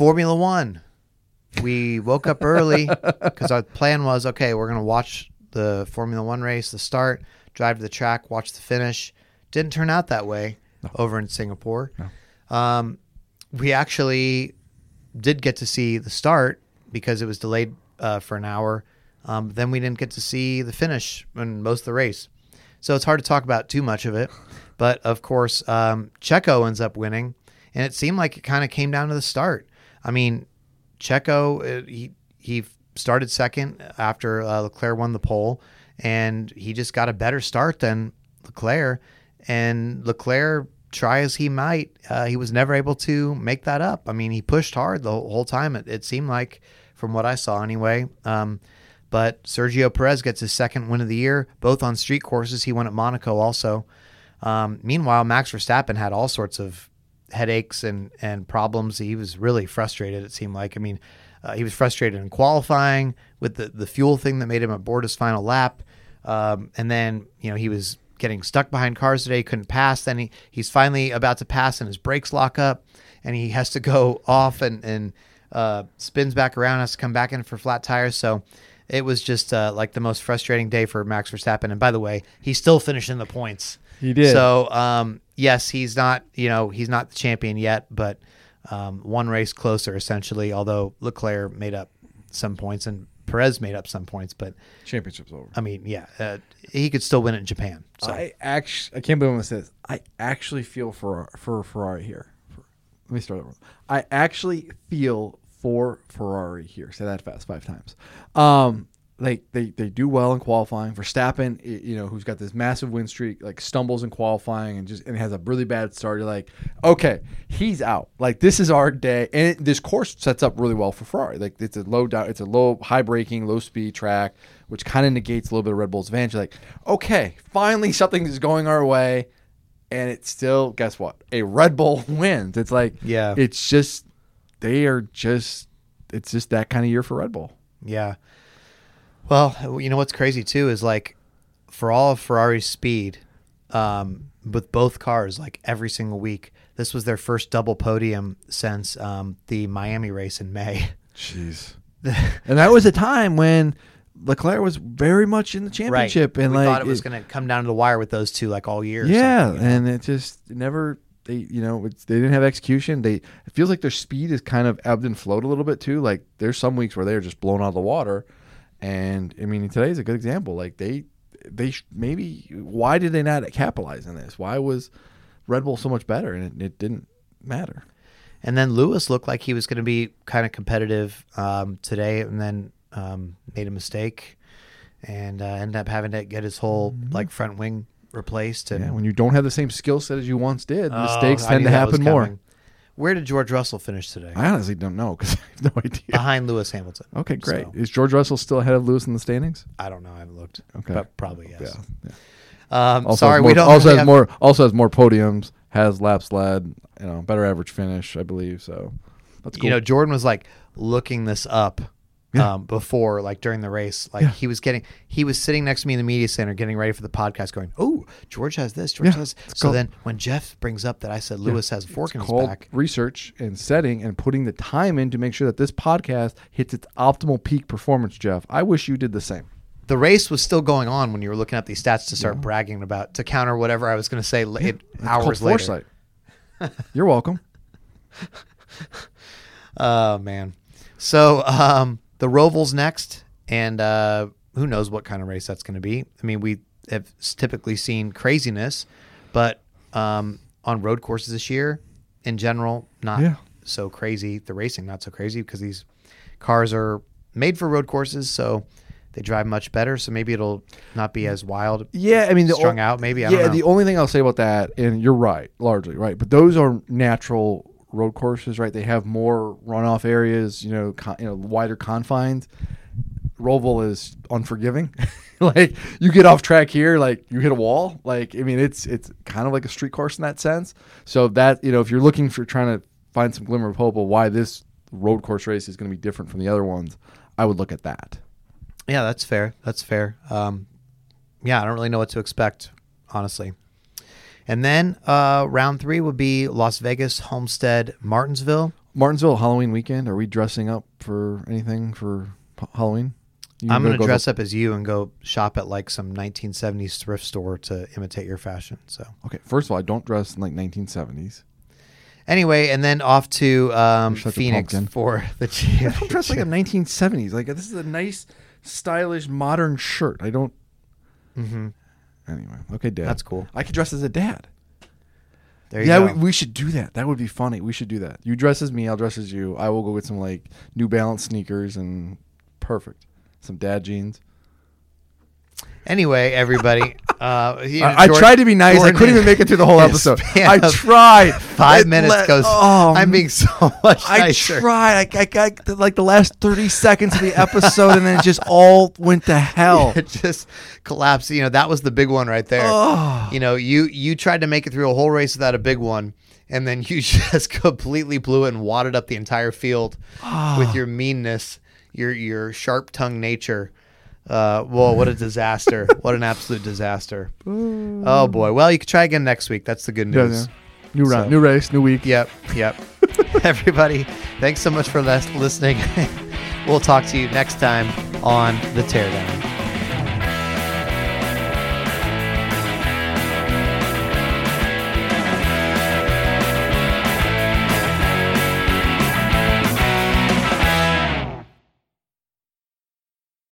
Formula One. We woke up early because our plan was okay, we're going to watch the Formula One race, the start, drive to the track, watch the finish. Didn't turn out that way over in Singapore. Um, we actually did get to see the start because it was delayed uh, for an hour. Um, then we didn't get to see the finish and most of the race. So it's hard to talk about too much of it. But of course, um, Checo ends up winning. And it seemed like it kind of came down to the start. I mean, Checo, uh, he, he started second after uh, Leclerc won the pole, and he just got a better start than Leclerc. And Leclerc, try as he might, uh, he was never able to make that up. I mean, he pushed hard the whole, time, it, it seemed like, from what I saw anyway. Um, but Sergio Perez gets his second win of the year, both on street courses. He won at Monaco also. Um, meanwhile, Max Verstappen had all sorts of headaches and, and problems. He was really frustrated, it seemed like. I mean, uh, he was frustrated in qualifying with the, the fuel thing that made him abort his final lap. Um, and then, you know, he was getting stuck behind cars today, couldn't pass. Then he, he's finally about to pass and his brakes lock up and he has to go off and, and uh, spins back around, has to come back in for flat tires. So it was just uh, like the most frustrating day for Max Verstappen. And by the way, he's still finishing the points.
He did.
So um, yes, he's not you know he's not the champion yet, but um, one race closer essentially. Although Leclerc made up some points and Perez made up some points, but
Championship's over.
I mean, yeah, uh, he could still win it in Japan. So
I actually, I can't believe I'm gonna say this. I actually feel for for Ferrari here. For, let me start over. I actually feel for Ferrari here. Say that fast five times. Um, like they they do well in qualifying. Verstappen, you know, who's got this massive win streak, like stumbles in qualifying and just and has a really bad start. You're like, okay, he's out. Like this is our day, and it, this course sets up really well for Ferrari. Like it's a low down, it's a low high braking, low speed track, which kind of negates a little bit of Red Bull's advantage. Like, okay, finally something is going our way, and it's still guess what? A Red Bull wins. It's like
Yeah.
it's just they are just it's just that kind of year for Red Bull.
Yeah. Well, you know what's crazy too is like for all of Ferrari's speed, um, with both cars, like every single week, this was their first double podium since um, the Miami race in May.
Jeez. and that was a time when Leclerc was very much in the championship, and
we
like
thought it was going to come down to the wire with those two, like all year.
yeah,
you know?
and it just never they you know it's, they didn't have execution. They it feels like their speed is kind of ebbed and flowed a little bit too. Like there's some weeks where they're just blown out of the water, and I mean today is a good example. Like they they sh- maybe why did they not capitalize on this? Why was Red Bull so much better and it, it didn't matter?
And then Lewis looked like he was going to be kind of competitive um, today, and then um, made a mistake, and uh, ended up having to get his whole like front wing replaced. And
Mm-hmm. Yeah, when you don't have the same skill set as you once did,
Oh,
mistakes tend to happen more.
Where did George Russell finish today?
I honestly don't know because I have no idea.
Behind Lewis Hamilton.
Okay, great.
So,
Is George Russell still ahead of Lewis in the standings?
I don't know. I haven't looked.
Okay.
But probably yes.
Yeah.
Um,
Also
sorry,
more,
we don't.
also
really
has
have-
more. Also has more podiums. Has laps led. You know, better average finish, I believe. So that's cool.
You know, Jordan was like looking this up
Yeah.
um, before, like during the race. Like
Yeah.
he was getting, he was sitting next to me in the media center, getting ready for the podcast, going, "Oh, George has this. George
Yeah,
has." So
called-
then when Jeff brings up that I said Lewis has a fork in his back,
research and setting and putting the time in to make sure that this podcast hits its optimal peak performance, Jeff. I wish you did the same.
the race was still going on when you were looking at these stats to start bragging about to counter whatever I was going to say it, hours later.
You're welcome.
Oh man. So um, the Roval's next, and uh, who knows what kind of race that's going to be. I mean, we have typically seen craziness, but um, on road courses this year, in general, not
Yeah.
so crazy. The racing not so crazy because these cars are made for road courses, so they drive much better. So maybe it'll not be as wild.
Yeah, I mean, the
strung
o-
out. Maybe I
yeah,
don't know.
the only thing I'll say about that, and you're right, largely right, but those are natural road courses, right? They have more runoff areas, you know, con- you know, wider confines. Roval is unforgiving. like you get off track here, like you hit a wall. Like I mean, it's it's kind of like a street course in that sense. So that you know, if you're looking for trying to find some glimmer of hope of why this road course race is going to be different from the other ones, I would look at that.
Yeah, that's fair. That's fair. Um, yeah, I don't really know what to expect, honestly. And then uh, round three would be Las Vegas, Homestead, Martinsville.
Martinsville Halloween weekend. Are we dressing up for anything for Halloween? You
I'm going to
go
dress up as you and go shop at like some 1970s thrift store to imitate your fashion. So
Okay, first of all, I don't dress in like 1970s.
anyway, and then off to um,
You're such a
Phoenix
pumpkin.
for the
I don't dress like a 1970s. Like this is a nice, stylish, modern shirt. I don't. Mm-hmm. Anyway, okay, dad.
That's cool.
I could dress as a dad.
There you
Yeah,
go.
we, we should do that. That would be funny. We should do that. You dress as me. I'll dress as you. I will go get some like New Balance sneakers and perfect. Some dad jeans.
anyway, everybody. Uh,
I, I tried to be nice. I couldn't even make it through the whole episode. I tried.
Five
It
minutes
let-
goes.
Oh,
I'm being so much
I
nicer.
tried. I, I got like the last thirty seconds of the episode, and then it just all went to hell.
it just collapsed. You know, that was the big one right there. Oh. You know, you you tried to make it through a whole race without a big one, and then you just completely blew it and wadded up the entire field with your meanness, your your sharp tongued nature. Uh, whoa, what a disaster! what an absolute disaster! Oh boy. Well, you can try again next week. That's the good
Yeah,
news.
yeah. New round,
So-
new race, new week.
Yep, yep. Everybody, thanks so much for lis- listening. we'll talk to you next time on the Teardown.